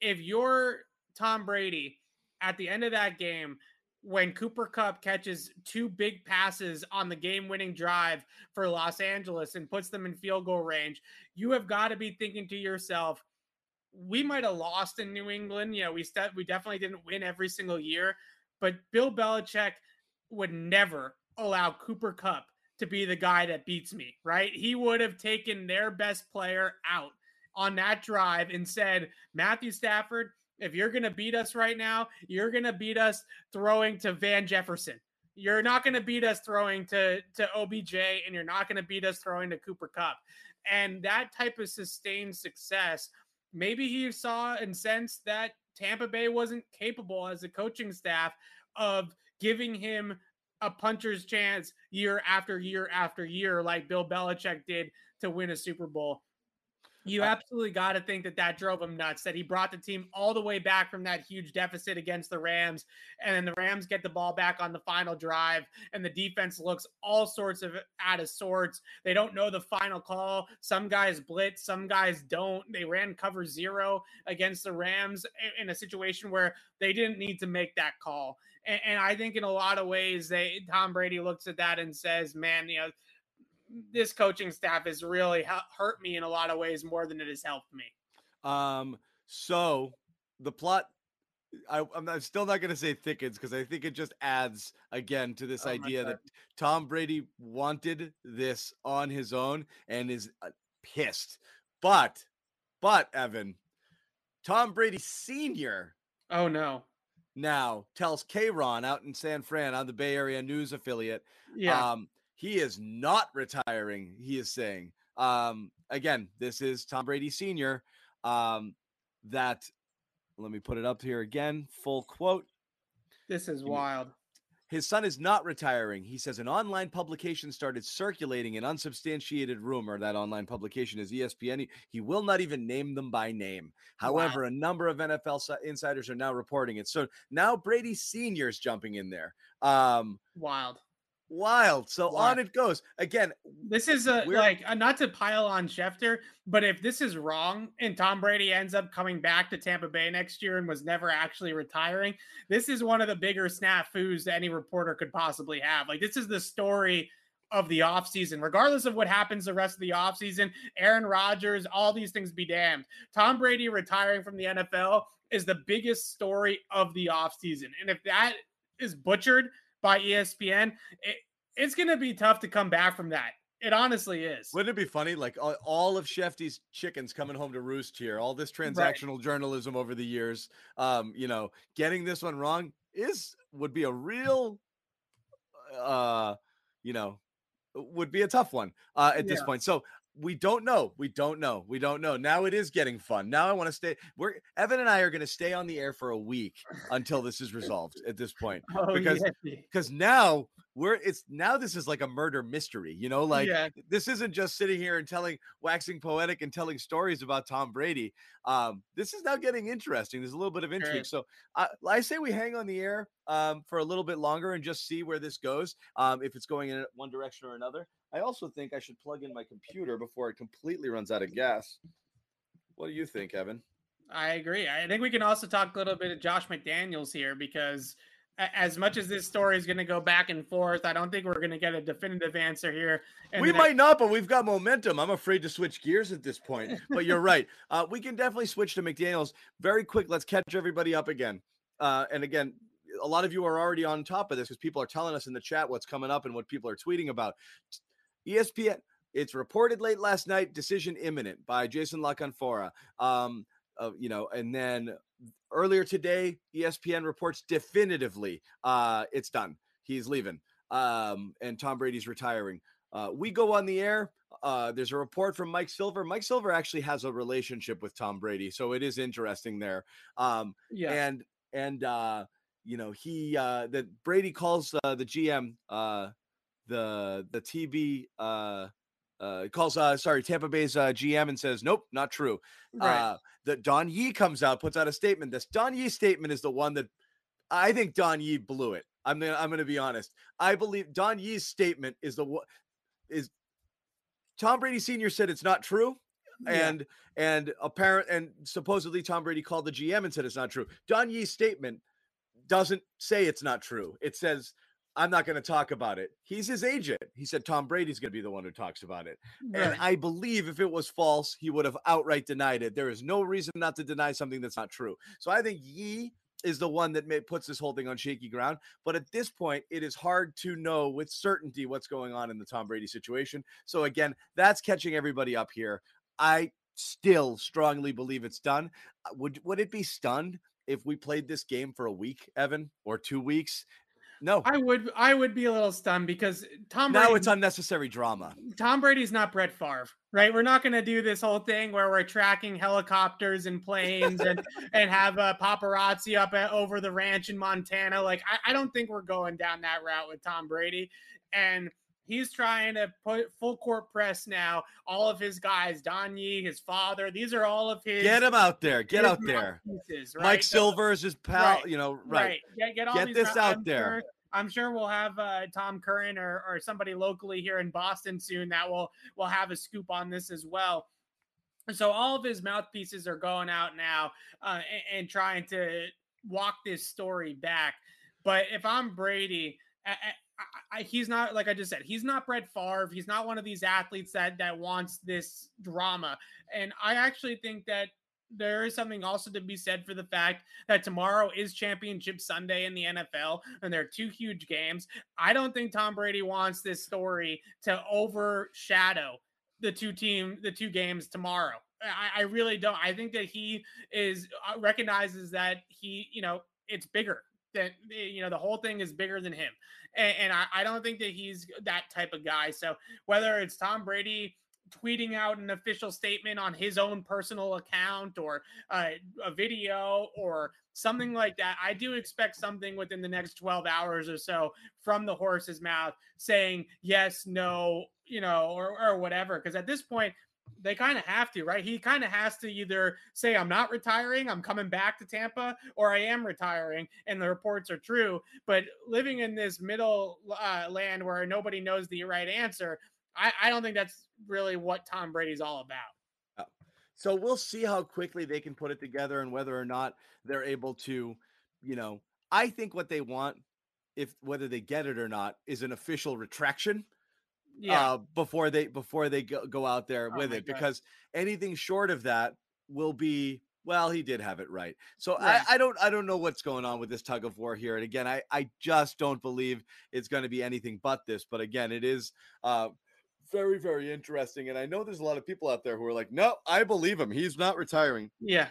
If you're Tom Brady at the end of that game, when Cooper Kupp catches two big passes on the game winning drive for Los Angeles and puts them in field goal range, you have got to be thinking to yourself, we might have lost in New England. You know, we st- we definitely didn't win every single year, but Bill Belichick would never allow Cooper Kupp to be the guy that beats me, right? He would have taken their best player out on that drive and said, Matthew Stafford, if you're going to beat us right now, you're going to beat us throwing to Van Jefferson. You're not going to beat us throwing to, to OBJ, and you're not going to beat us throwing to Cooper Kupp. And that type of sustained success, maybe he saw and sensed that Tampa Bay wasn't capable as a coaching staff of giving him a puncher's chance year after year after year, like Bill Belichick did to win a Super Bowl. You Uh, absolutely got to think that that drove him nuts. That he brought the team all the way back from that huge deficit against the Rams, and then the Rams get the ball back on the final drive, and the defense looks all sorts of out of sorts. They don't know the final call. Some guys blitz, some guys don't. They ran cover zero against the Rams in a situation where they didn't need to make that call. And, and I think in a lot of ways, they Tom Brady looks at that and says, "Man, you know." This coaching staff has really hurt me in a lot of ways more than it has helped me. Um, so the plot, I, I'm, not, still not going to say thickens because I think it just adds again to this Oh idea that Tom Brady wanted this on his own and is uh, pissed. But, but Evan, Tom Brady Sr. Oh no. now tells KRON out in San Fran on the Bay Area News affiliate Yeah. um, he is not retiring, he is saying. Um, again, this is Tom Brady Sr. Um, that let me put it up here again. Full quote. This is wild. His son is not retiring. He says an online publication started circulating an unsubstantiated rumor. That online publication is ESPN. He will not even name them by name. However, wow. a number of NFL insiders are now reporting it. So now Brady Sr. is jumping in there. Um, Wild wild. So on it goes. Again, this is a like uh, not to pile on Schefter, but if this is wrong and Tom Brady ends up coming back to Tampa Bay next year and was never actually retiring, this is one of the bigger snafus any reporter could possibly have. Like this is the story of the offseason. Regardless of what happens the rest of the offseason, Aaron Rodgers, all these things be damned. Tom Brady retiring from the NFL is the biggest story of the offseason. And if that is butchered by ESPN, it, it's going to be tough to come back from that. It honestly is. Wouldn't it be funny? Like all, of Schefty's chickens coming home to roost here, all this transactional right. journalism over the years. Um, you know, getting this one wrong is would be a real uh, you know, would be a tough one uh at yeah. this point. So we don't know. We don't know. We don't know. Now it is getting fun. Now I want to stay. We're Evan and I are going to stay on the air for a week until this is resolved at this point. Oh, because because now we're it's now this is like a murder mystery. You know, like yeah. this isn't just sitting here and telling waxing poetic and telling stories about Tom Brady. Um, this is now getting interesting. There's a little bit of intrigue. So uh, I say we hang on the air um, for a little bit longer and just see where this goes. Um, if it's going in one direction or another. I also think I should plug in my computer before it completely runs out of gas. What do you think, Evan? I agree. I think we can also talk a little bit of Josh McDaniels here because as much as this story is going to go back and forth, I don't think we're going to get a definitive answer here. We might not, but we've got momentum. I'm afraid to switch gears at this point. But you're right. Uh, we can definitely switch to McDaniels very quick. Let's catch everybody up again. Uh, and again, a lot of you are already on top of this because people are telling us in the chat what's coming up and what people are tweeting about. ESPN. It's reported late last night. Decision imminent by Jason La Canfora. Um, uh, you know, and then earlier today, ESPN reports definitively uh, it's done. He's leaving. Um, and Tom Brady's retiring. Uh, we go on the air. Uh, there's a report from Mike Silver. Mike Silver actually has a relationship with Tom Brady, so it is interesting there. Um, yeah, and and uh, you know he uh, that Brady calls uh, the GM uh, the the TB uh uh calls uh sorry Tampa Bay's uh, GM and says nope not true. Right. Uh that Don Yee comes out puts out a statement. This Don Yee statement is the one that I think Don Yee blew it. I'm gonna I'm gonna be honest. I believe Don Yee's statement is the one is Tom Brady Sr. said it's not true. Yeah. And and apparent and supposedly Tom Brady called the GM and said it's not true. Don Yee's statement doesn't say it's not true. It says I'm not going to talk about it. He's his agent. He said Tom Brady's going to be the one who talks about it. Right. And I believe if it was false, he would have outright denied it. There is no reason not to deny something that's not true. So I think Yee is the one that may, puts this whole thing on shaky ground. But at this point, it is hard to know with certainty what's going on in the Tom Brady situation. So again, that's catching everybody up here. I still strongly believe it's done. Uh, would would it be stunned if we played this game for a week, Evan, or two weeks? No, I would I would be a little stunned because Tom Brady, now it's unnecessary drama. Tom Brady's not Brett Favre, right? We're not going to do this whole thing where we're tracking helicopters and planes and and have a paparazzi up at, over the ranch in Montana. Like I, I don't think we're going down that route with Tom Brady, and he's trying to put full court press now. All of his guys, Don Yee, his father, these are all of his. Get him out there. Get out there. Pieces, right? Mike Silver is his pal. Right. You know, right? right. Get, get, get this out I'm there. Sure, I'm sure we'll have uh, Tom Curran or, or somebody locally here in Boston soon that will will have a scoop on this as well. So all of his mouthpieces are going out now uh, and, and trying to walk this story back. But if I'm Brady, I, I, he's not like I just said. He's not Brett Favre. He's not one of these athletes that that wants this drama. And I actually think that there is something also to be said for the fact that tomorrow is Championship Sunday in the NFL, and there are two huge games. I don't think Tom Brady wants this story to overshadow the two team, the two games tomorrow. I, I really don't. I think that he is uh, recognizes that he, you know, it's bigger that you know the whole thing is bigger than him and, and I, I, don't think that he's that type of guy so whether it's tom brady tweeting out an official statement on his own personal account or uh, a video or something like that. I do expect something within the next 12 hours or so from the horse's mouth saying yes, no, you know, or, or whatever. Because at this point, they kind of have to, right? He kind of has to either say, I'm not retiring, I'm coming back to Tampa, or I am retiring, and the reports are true. But living in this middle uh, land where nobody knows the right answer, I, I don't think that's really what Tom Brady's all about. So we'll see how quickly they can put it together and whether or not they're able to, you know, I think what they want, if whether they get it or not, is an official retraction Yeah. uh, before they before they go, go out there Oh with it God. because anything short of that will be well he did have it right so Right. I, I don't i don't know what's going on with this tug of war here and again i i just don't believe it's going to be anything but this but again it is uh very very interesting and i know there's a lot of people out there who are like no i believe him he's not retiring yeah.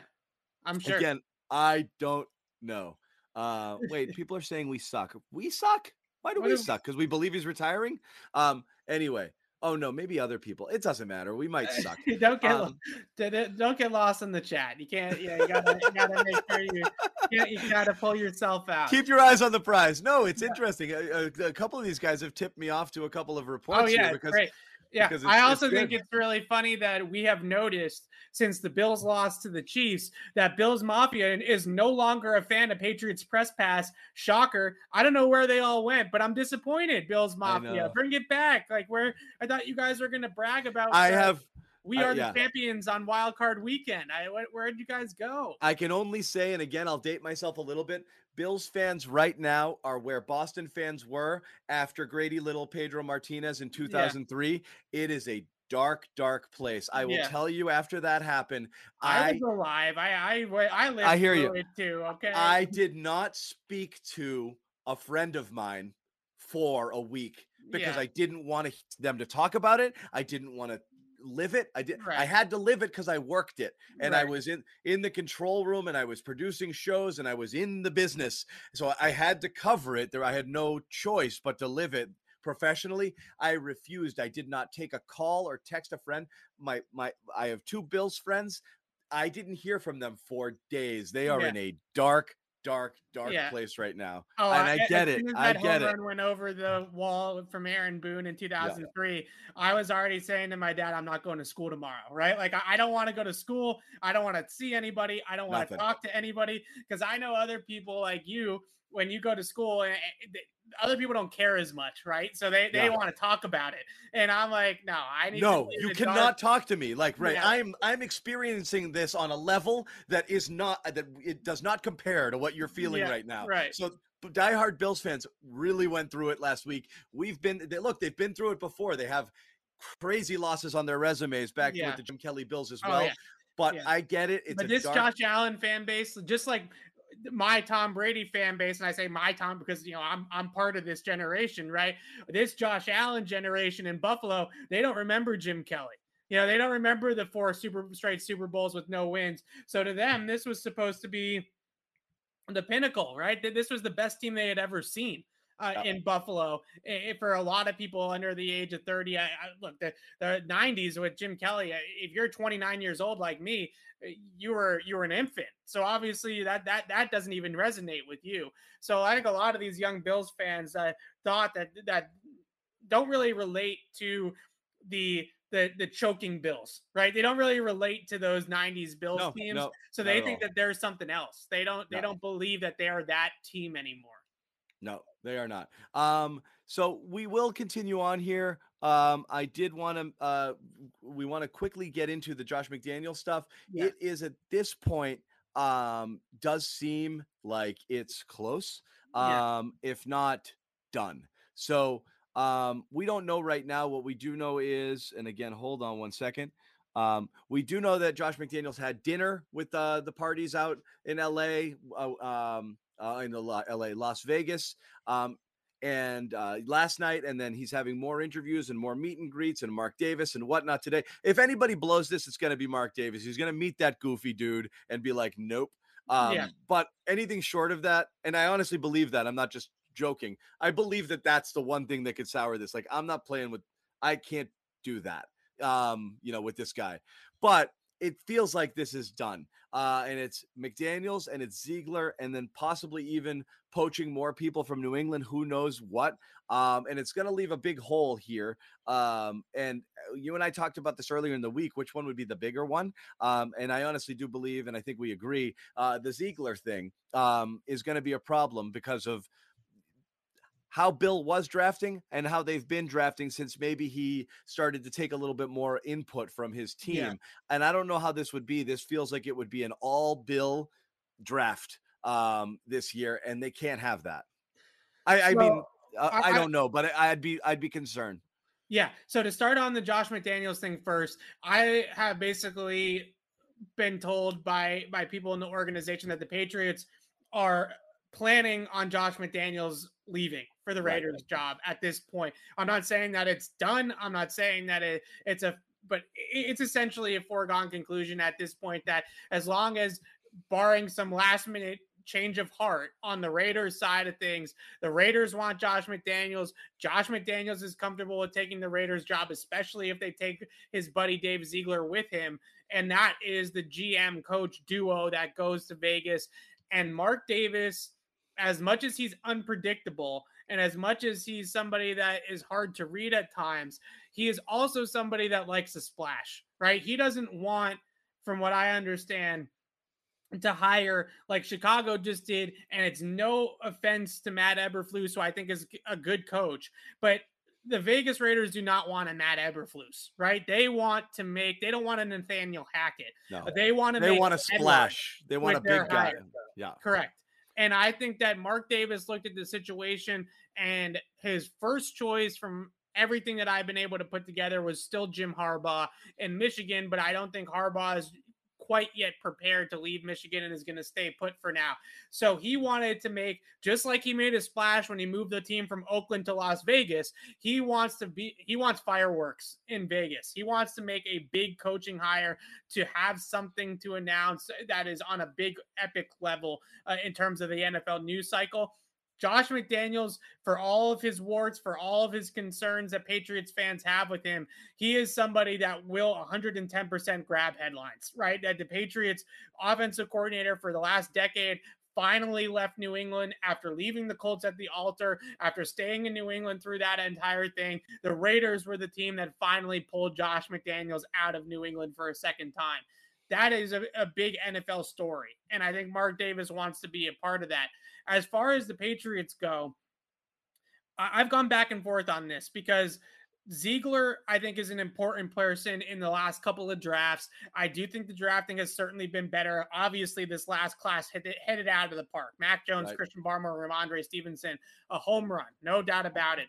I'm sure. again i don't know uh wait people are saying we suck we suck why do What we do- suck because we believe he's retiring um anyway oh no maybe other people it doesn't matter we might suck don't get Um, don't- get lost in the chat. You can't. Yeah, you gotta you gotta make sure you you, you gotta pull yourself out. keep your eyes on the prize no it's Yeah. interesting a, a- a couple of these guys have tipped me off to a couple of reports Oh here yeah, because great. Yeah, I also think it's really funny that we have noticed since the Bills lost to the Chiefs that Bills Mafia is no longer a fan of Patriots Press Pass. Shocker! I don't know where they all went, but I'm disappointed. Bills Mafia, bring it back. Like where I thought you guys were going to brag about. i uh, have we are yeah. the champions on Wild Card Weekend. I where did you guys go? I can only say, and again, I'll date myself a little bit. Bills fans right now are where Boston fans were after Grady Little, Pedro Martinez in 2003. It is a dark, dark place. I will Yeah. tell you after that happened. I, I was alive. I I I lived I hear you. it too. Okay. I did not speak to a friend of mine for a week because Yeah. I didn't want to, them to talk about it. I didn't want to live it. I did. I had to live it because I worked it, and I was in in the control room, and I was producing shows, and I was in the business, so I had to cover it. There, I had no choice but to live it professionally. I refused. I did not take a call or text a friend. My my, I have two Bills friends. I didn't hear from them for days. They are Yeah. in a dark, dark, dark Yeah. place right now. Oh, and I as get it. I get it. went over the wall from Aaron Boone in 2003. I was already saying to my dad, "I'm not going to school tomorrow." Right? Like I, I don't want to go to school. I don't want to see anybody. I don't want to talk to anybody because I know other people like you. When you go to school, eh, eh, eh, and other people don't care as much, right? So they they Yeah. want to talk about it, and I'm like, no, I need. No, you cannot dark." talk to me like right. Yeah. I'm I'm experiencing this on a level that is not uh, that it does not compare to what you're feeling Yeah, right now. right. So diehard Bills fans really went through it last week. We've been they, look, they've been through it before. They have crazy losses on their resumes back with the Jim Kelly Bills as Oh, well. yeah. But Yeah. I get it. It's but this dark, Josh Allen fan base, just like my Tom Brady fan base, and I say my Tom because you know I'm I'm part of this generation, right? This Josh Allen generation in Buffalo, they don't remember Jim Kelly. You know, they don't remember the four super straight Super Bowls with no wins. So to them, this was supposed to be the pinnacle, right? This was the best team they had ever seen. Uh, in Buffalo, I- for a lot of people under the age of 30, I, I look the, the 90s with Jim Kelly. uh, If you're 29 years old like me, uh, you were you were an infant. So obviously that that that doesn't even resonate with you. So I think a lot of these young Bills fans uh, thought that that don't really relate to the the the choking Bills, right? They don't really relate to those 90s Bills no, teams. no, so they think all. that there's something else. They don't they No. don't believe that they are that team anymore. No, they are not. Um, so we will continue on here. Um, I did want to uh we want to quickly get into the Josh McDaniel stuff. Yeah. It is at this point um does seem like it's close. Yeah. Um, if not done. So um we don't know right now. What we do know is, and again, hold on one second. Um, we do know that Josh McDaniels had dinner with uh, the parties out in LA, uh, um, uh, in the LA, Las Vegas, um, and uh, last night, and then he's having more interviews and more meet and greets and Mark Davis and whatnot today. If anybody blows this, it's going to be Mark Davis. He's going to meet that goofy dude and be like, "Nope." Um, Yeah. But anything short of that, and I honestly believe that. I'm not just joking. I believe that that's the one thing that could sour this. Like, I'm not playing with. I can't do that. um, you know, with this guy. But it feels like this is done. Uh, and it's McDaniels and it's Ziegler, and then possibly even poaching more people from New England. Who knows what? Um, and it's going to leave a big hole here. Um, and uh, you and I talked about this earlier in the week. Which one would be the bigger one? Um, and I honestly do believe, and I think we agree, uh, the Ziegler thing um, is going to be a problem because of how Bill was drafting and how they've been drafting since maybe he started to take a little bit more input from his team. Yeah. And I don't know how this would be. This feels like it would be an all Bill draft um, this year, and they can't have that. I, I mean, uh, I, I, don't know, but I'd be I'd be concerned. Yeah. So to start on the Josh McDaniels thing first, I have basically been told by by people in the organization that the Patriots are planning on Josh McDaniels leaving for the Raiders right. job at this point. I'm not saying that it's done. I'm not saying that it, it's a but it's essentially a foregone conclusion at this point that as long as barring some last minute change of heart on the Raiders side of things. The Raiders want Josh McDaniels. Josh McDaniels is comfortable with taking the Raiders job, especially if they take his buddy Dave Ziegler with him. And that is the GM coach duo that goes to Vegas. And Mark Davis as much as he's unpredictable and as much as he's somebody that is hard to read at times, he is also somebody that likes to splash, right? He doesn't want, from what I understand, to hire like Chicago just did. And it's no offense to Matt Eberflus, who I think is a good coach, but the Vegas Raiders do not want a Matt Eberflus, right? They want to make. They don't want a Nathaniel Hackett. No, they want to. They want a splash. They want a big guy. Yeah, correct. And I think that Mark Davis looked at the situation and his first choice from everything that I've been able to put together was still Jim Harbaugh in Michigan, but I don't think Harbaugh is quite yet prepared to leave Michigan and is going to stay put for now. So he wanted to make just like he made a splash when he moved the team from Oakland to Las Vegas. He wants to be he wants fireworks in Vegas. He wants to make a big coaching hire to have something to announce that is on a big epic level uh, in terms of the NFL news cycle. Josh McDaniels, for all of his warts, for all of his concerns that Patriots fans have with him, he is somebody that will 110% grab headlines, right? That the Patriots offensive coordinator for the last decade finally left New England after leaving the Colts at the altar, after staying in New England through that entire thing. The Raiders were the team that finally pulled Josh McDaniels out of New England for a second time. That is a, a big NFL story. And I think Mark Davis wants to be a part of that. As far as the Patriots go, I've gone back and forth on this because Ziegler, I think, is an important person in the last couple of drafts. I do think the drafting has certainly been better. Obviously, this last class hit, headed out of the park. Mac Jones, right. Christian Barmore, Rhamondre Stevenson, a home run, no doubt about it.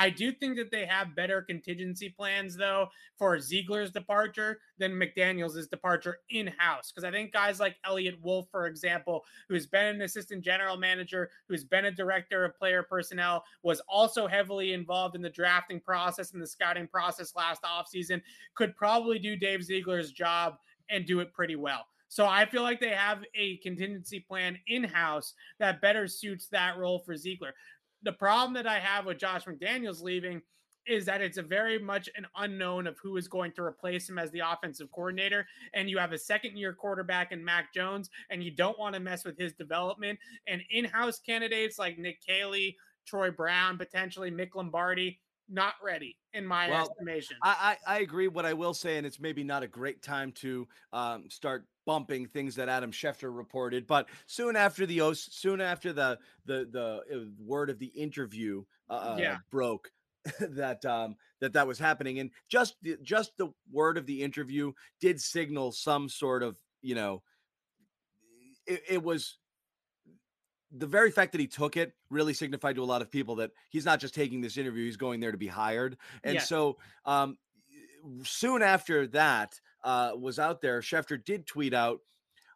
I do think that they have better contingency plans, though, for Ziegler's departure than McDaniels' departure in house. Because I think guys like Eliot Wolf, for example, who's been an assistant general manager, who's been a director of player personnel, was also heavily involved in the drafting process and the scouting process last offseason, could probably do Dave Ziegler's job and do it pretty well. So I feel like they have a contingency plan in house that better suits that role for Ziegler the problem that I have with Josh McDaniels leaving is that it's a very much an unknown of who is going to replace him as the offensive coordinator. And you have a second year quarterback in Mac Jones, and you don't want to mess with his development. And in house candidates like Nick Caley, Troy Brown, potentially Mick Lombardi, not ready in my well, estimation. I, I, I agree. What I will say, and it's maybe not a great time to um, start bumping things that Adam Schefter reported, but soon after the soon after the the the uh, word of the interview uh, uh yeah. broke. that um that that was happening and just just the word of the interview did signal some sort of you know it, it was the very fact that he took it really signified to a lot of people that he's not just taking this interview, he's going there to be hired. And so um, soon after that uh, was out there, Schefter did tweet out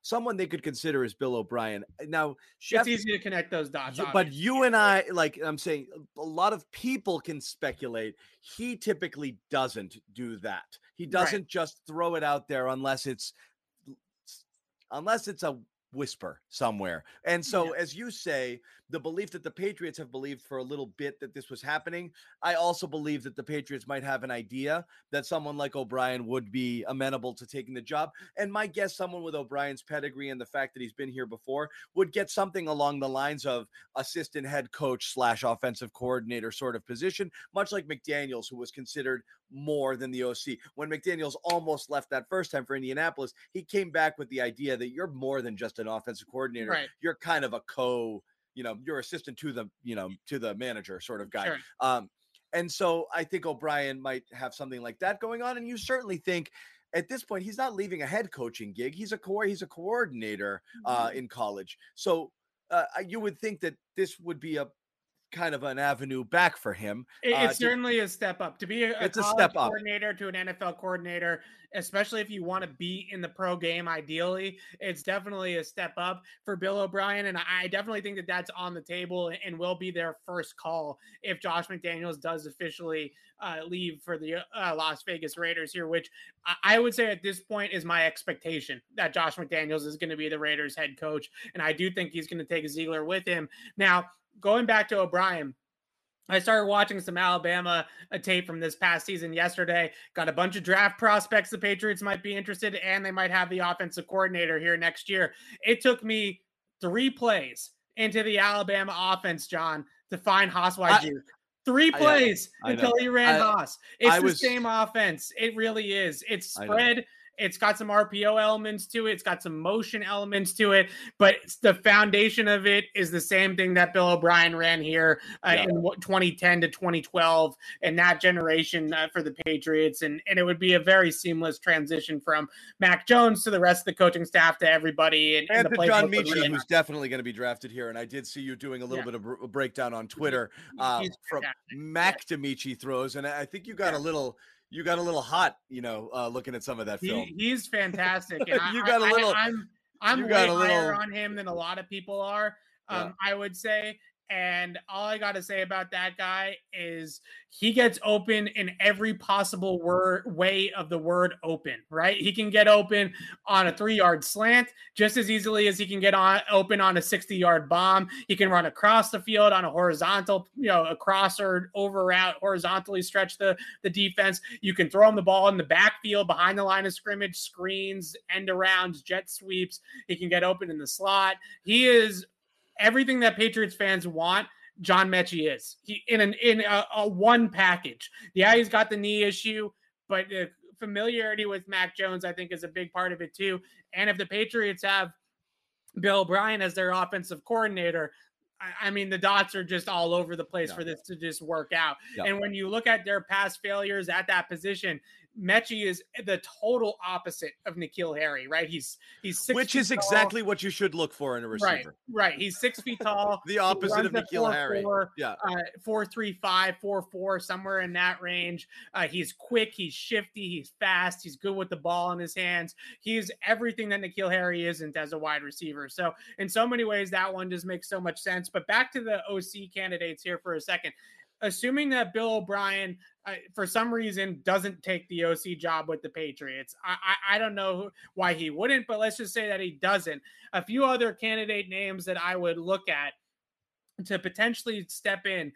someone they could consider is Bill O'Brien. Now, Schefter, it's easy to connect those dots. But you and I, like I'm saying, a lot of people can speculate. He typically doesn't do that. He doesn't right. just throw it out there unless it's unless it's a whisper somewhere. And so, yeah. as you say, the belief that the Patriots have believed for a little bit that this was happening. I also believe that the Patriots might have an idea that someone like O'Brien would be amenable to taking the job. And my guess, someone with O'Brien's pedigree and the fact that he's been here before would get something along the lines of assistant head coach slash offensive coordinator sort of position, much like McDaniels, who was considered more than the OC. When McDaniels almost left that first time for Indianapolis, he came back with the idea that you're more than just an offensive coordinator. Right. You're kind of a co you know, your assistant to the, you know, to the manager sort of guy. Sure. Um, and so I think O'Brien might have something like that going on. And you certainly think at this point he's not leaving a head coaching gig. He's a co- he's a coordinator uh, Mm-hmm. in college. So uh, you would think that this would be a kind of an avenue back for him. It- Uh, it's to- certainly a step up to be a, a It's a step up. coordinator to an NFL coordinator, especially if you want to be in the pro game. Ideally, it's definitely a step up for Bill O'Brien, and I definitely think that that's on the table and will be their first call if Josh McDaniels does officially uh, leave for the uh, Las Vegas Raiders here. Which I, I would say at this point is my expectation that Josh McDaniels is going to be the Raiders head coach, and I do think he's going to take Ziegler with him. Now, going back to O'Brien. I started watching some Alabama uh, tape from this past season yesterday. Got a bunch of draft prospects the Patriots might be interested, and they might have the offensive coordinator here next year. It took me three plays into the Alabama offense, John, to find Haas. Three I- plays I until know. he ran I- Haas. It's I the was- same offense. It really is. It's I spread. It's got some RPO elements to it. It's got some motion elements to it, but the foundation of it is the same thing that Bill O'Brien ran here uh, Yeah. in 2010 to 2012 and that generation uh, for the Patriots. And, and it would be a very seamless transition from Mac Jones to the rest of the coaching staff to everybody. And, and the to John Metchie, who's definitely going to be drafted here. And I did see you doing a little Yeah. bit of br- breakdown on Twitter uh, from. Mac Demichi throws, and I think you got a little, you got a little hot, you know, uh, looking at some of that film. He, he's fantastic. And I, You got a little- I'm I'm you way got a higher little- on him than a lot of people are. Yeah. Um, I would say. And all I got to say about that guy is he gets open in every possible word way of the word open, right? He can get open on a three yard slant just as easily as he can get on open on a 60 yard bomb. He can run across the field on a horizontal, you know, across or over route, horizontally stretch the, the defense. You can throw him the ball in the backfield behind the line of scrimmage, screens, end arounds, jet sweeps. He can get open in the slot. He is everything that Patriots fans want. John Metchie is he in an in a, a one package. Yeah, he's got the knee issue, but the familiarity with Mac Jones, I think, is a big part of it too. And if the Patriots have Bill O'Brien as their offensive coordinator, I, I mean, the dots are just all over the place Yeah. for this to just work out. Yeah. And when you look at their past failures at that position, Metchie is the total opposite of N'Keal Harry, right? He's he's six Which is tall. exactly what you should look for in a receiver. right. right. He's six feet tall. The opposite of N'Keal Harry. 4'4", Yeah. uh, four three five, four four, somewhere in that range. Uh, he's quick, he's shifty, he's fast, he's good with the ball in his hands. He's everything that N'Keal Harry isn't as a wide receiver. So in so many ways, that one just makes so much sense. But back to the OC candidates here for a second. Assuming that Bill O'Brien, uh, for some reason, doesn't take the OC job with the Patriots, I, I I don't know who- why he wouldn't, but let's just say that he doesn't. A few other candidate names that I would look at to potentially step in.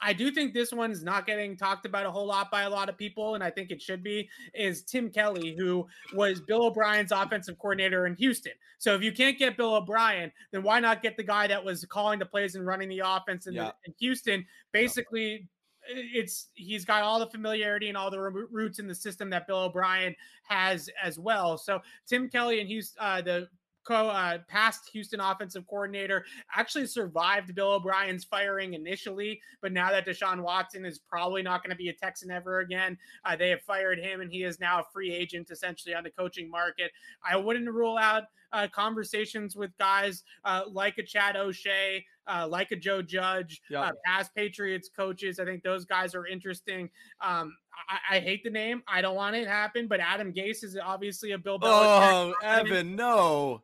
I do think this one's not getting talked about a whole lot by a lot of people, and I think it should be. Is Tim Kelly, who was Bill O'Brien's offensive coordinator in Houston. So if you can't get Bill O'Brien, then why not get the guy that was calling the plays and running the offense in, the- Yeah. in Houston? Basically, it's he's got all the familiarity and all the roots in the system that Bill O'Brien has as well. So Tim Kelly and Houston, uh, the co uh, past Houston offensive coordinator, actually survived Bill O'Brien's firing initially, but now that Deshaun Watson is probably not going to be a Texan ever again, uh, they have fired him, and he is now a free agent essentially on the coaching market. I wouldn't rule out uh, conversations with guys uh, like a Chad O'Shea, uh, like a Joe Judge, uh, past Patriots coaches. I think those guys are interesting. Um, I, I hate the name. I don't want it to happen, but Adam Gase is obviously a Bill Belichick. Oh. Evan, no.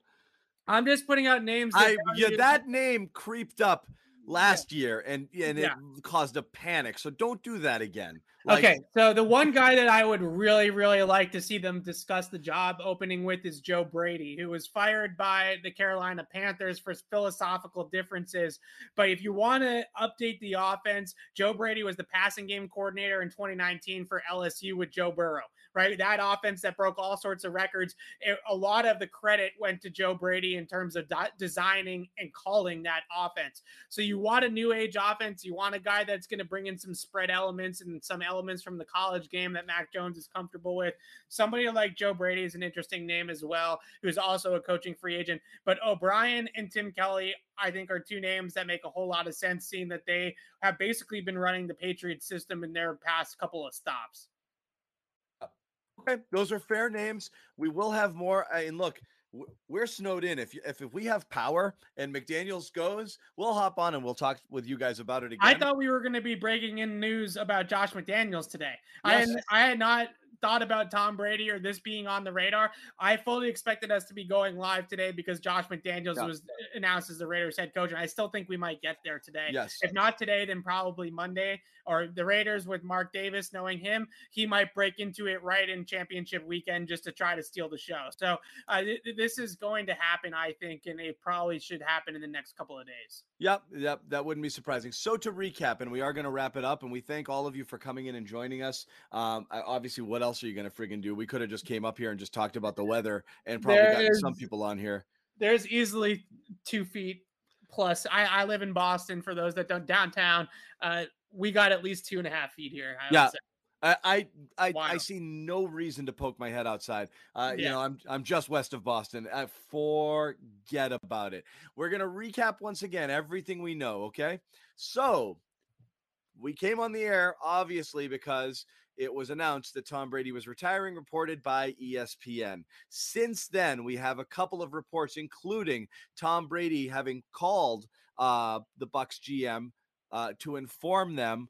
I'm just putting out names. I yeah, that name creeped up last year and and it Yeah. caused a panic. So don't do that again. Like, okay, so the one guy that I would really, really like to see them discuss the job opening with is Joe Brady, who was fired by the Carolina Panthers for philosophical differences. But if you want to update the offense, Joe Brady was the passing game coordinator in 2019 for LSU with Joe Burrow right? That offense that broke all sorts of records. It, a lot of the credit went to Joe Brady in terms of de- designing and calling that offense. So you want a new age offense. You want a guy that's going to bring in some spread elements and some elements from the college game that Mac Jones is comfortable with. Somebody like Joe Brady is an interesting name as well, who's also a coaching free agent. But O'Brien and Tim Kelly, I think, are two names that make a whole lot of sense, seeing that they have basically been running the Patriots system in their past couple of stops. Okay, those are fair names. We will have more. Uh, and look, we're snowed in. If, if if we have power and McDaniels goes, we'll hop on and we'll talk with you guys about it again. I thought we were going to be breaking in news about Josh McDaniels today. Yes. I had, I had not thought about Tom Brady or this being on the radar. I fully expected us to be going live today because Josh McDaniels yeah. was announced as the Raiders head coach, and I still think we might get there today. Yes. If not today, then probably Monday. Or the Raiders with Mark Davis, knowing him, he might break into it right in championship weekend just to try to steal the show. So uh, th- this is going to happen, I think, and it probably should happen in the next couple of days. Yep, yep, that wouldn't be surprising. So to recap, and we are going to wrap it up, and we thank all of you for coming in and joining us. Um, obviously, what else are you going to friggin' do? We could have just came up here and just talked about the weather and probably there gotten some people on here. There's easily two feet plus. I, I live in Boston. For those that don't downtown, uh, we got at least two and a half feet here. I yeah. I I I, I, see no reason to poke my head outside. Uh, yeah. You know, I'm I'm just west of Boston. Uh, forget about it. We're gonna recap once again everything we know. Okay, so we came on the air obviously because it was announced that Tom Brady was retiring, reported by ESPN. Since then, we have a couple of reports, including Tom Brady having called uh, the Bucs GM uh, to inform them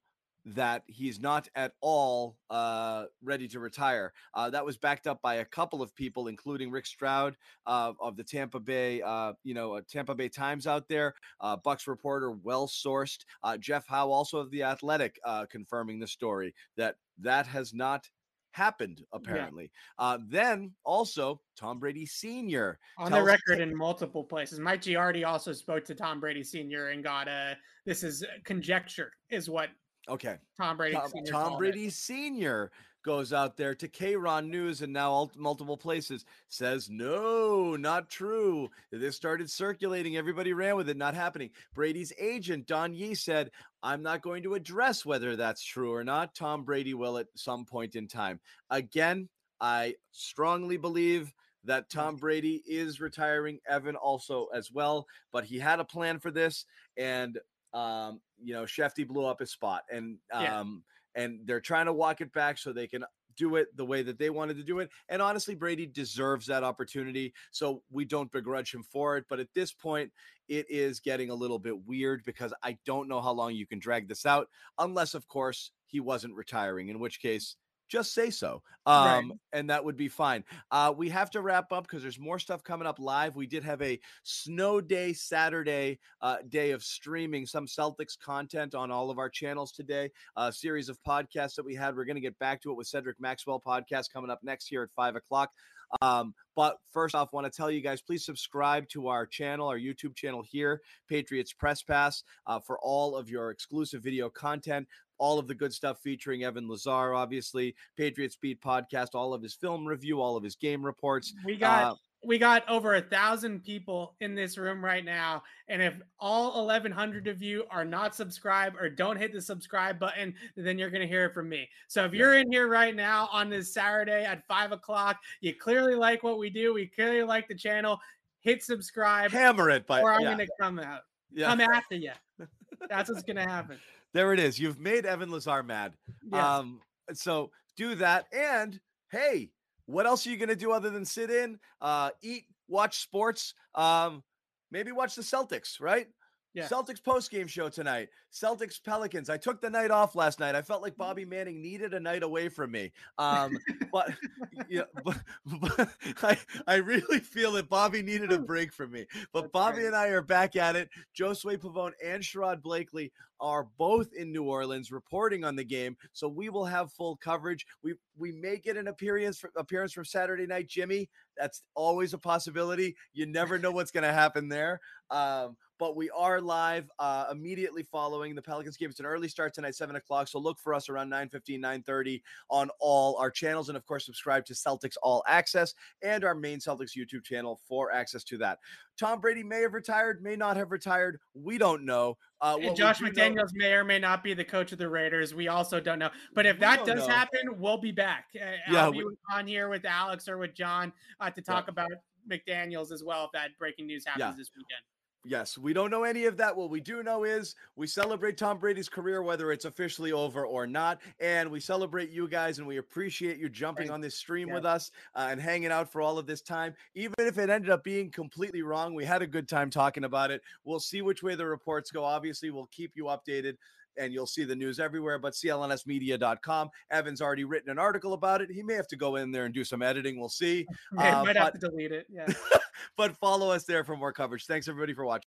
that he's not at all uh, ready to retire. Uh, that was backed up by a couple of people, including Rick Stroud uh, of the Tampa Bay, uh, you know, uh, Tampa Bay Times out there, uh, Bucs reporter, well sourced. Jeff Howe, also of the Athletic, confirming the story that that has not happened apparently. Yeah. Uh, then also Tom Brady Sr. on the record in multiple places. Mike Giardi also spoke to Tom Brady Sr. and got a this is conjecture is what okay Tom Brady Tom, Tom Brady it. Sr goes out there to KRON News and now multiple places says, no, not true. This started circulating. Everybody ran with it, not happening. Brady's agent, Don Yee, said, I'm not going to address whether that's true or not. Tom Brady will at some point in time. Again, I strongly believe that Tom Brady is retiring. Evan also as well, but he had a plan for this, and um, you know, Schefty blew up his spot, and um, yeah and they're trying to walk it back so they can do it the way that they wanted to do it. And honestly, Brady deserves that opportunity. So we don't begrudge him for it. But at this point, it is getting a little bit weird because I don't know how long you can drag this out, unless, of course, he wasn't retiring, in which case just say so. Um, right. and that would be fine. Uh, we have to wrap up because there's more stuff coming up live. We did have a snow day Saturday uh, day of streaming some Celtics content on all of our channels today. A series of podcasts that we had. We're going to get back to it with Cedric Maxwell podcast coming up next here at five o'clock. Um, but first off, want to tell you guys, please subscribe to our channel, our YouTube channel here, Patriots Press Pass, uh, for all of your exclusive video content all of the good stuff featuring Evan Lazar, obviously, Patriots Beat podcast, all of his film review, all of his game reports. We got uh, we got over a thousand people in this room right now, and if all 1,100 of you are not subscribed or don't hit the subscribe button, then you're going to hear it from me. So if you're in here right now on this Saturday at five o'clock, you clearly like what we do. We clearly like the channel. Hit subscribe, hammer it, but or I'm yeah. going to come out, yeah. come after you. That's what's going to happen. There it is. You've made Evan Lazar mad. Yes. Um, so do that. And hey, what else are you going to do other than sit in, uh, eat, watch sports? Um, maybe watch the Celtics, right? Yeah. Celtics post game show tonight. Celtics Pelicans. I took the night off last night. I felt like Bobby Manning needed a night away from me. Um, but yeah, but, but I I really feel that Bobby needed a break from me. But That's Bobby and I are back at it. Josue Pavone and Sherrod Blakely are both in New Orleans reporting on the game, so we will have full coverage. We we may get an appearance from, appearance from Saturday Night Jimmy. That's always a possibility. You never know what's going to happen there. Um, but we are live uh, immediately following the Pelicans game. It's an early start tonight, 7 o'clock. So look for us around 9 15, 9 30 on all our channels. And of course, subscribe to Celtics All Access and our main Celtics YouTube channel for access to that. Tom Brady may have retired, may not have retired. We don't know. Uh, and Josh McDaniels know, may or may not be the coach of the Raiders. We also don't know. But if that does know. happen, we'll be back. Uh, yeah, I'll be we, on here with Alex or with John uh, to talk yeah. about McDaniels as well if that breaking news happens yeah. this weekend. Yes, we don't know any of that. What we do know is we celebrate Tom Brady's career, whether it's officially over or not. And we celebrate you guys and we appreciate you jumping on this stream yeah. with us uh, and hanging out for all of this time. Even if it ended up being completely wrong, we had a good time talking about it. We'll see which way the reports go. Obviously, we'll keep you updated and you'll see the news everywhere. But clnsmedia.com. Evan's already written an article about it. He may have to go in there and do some editing. We'll see. Uh, might but, have to delete it. Yeah. but follow us there for more coverage. Thanks everybody for watching.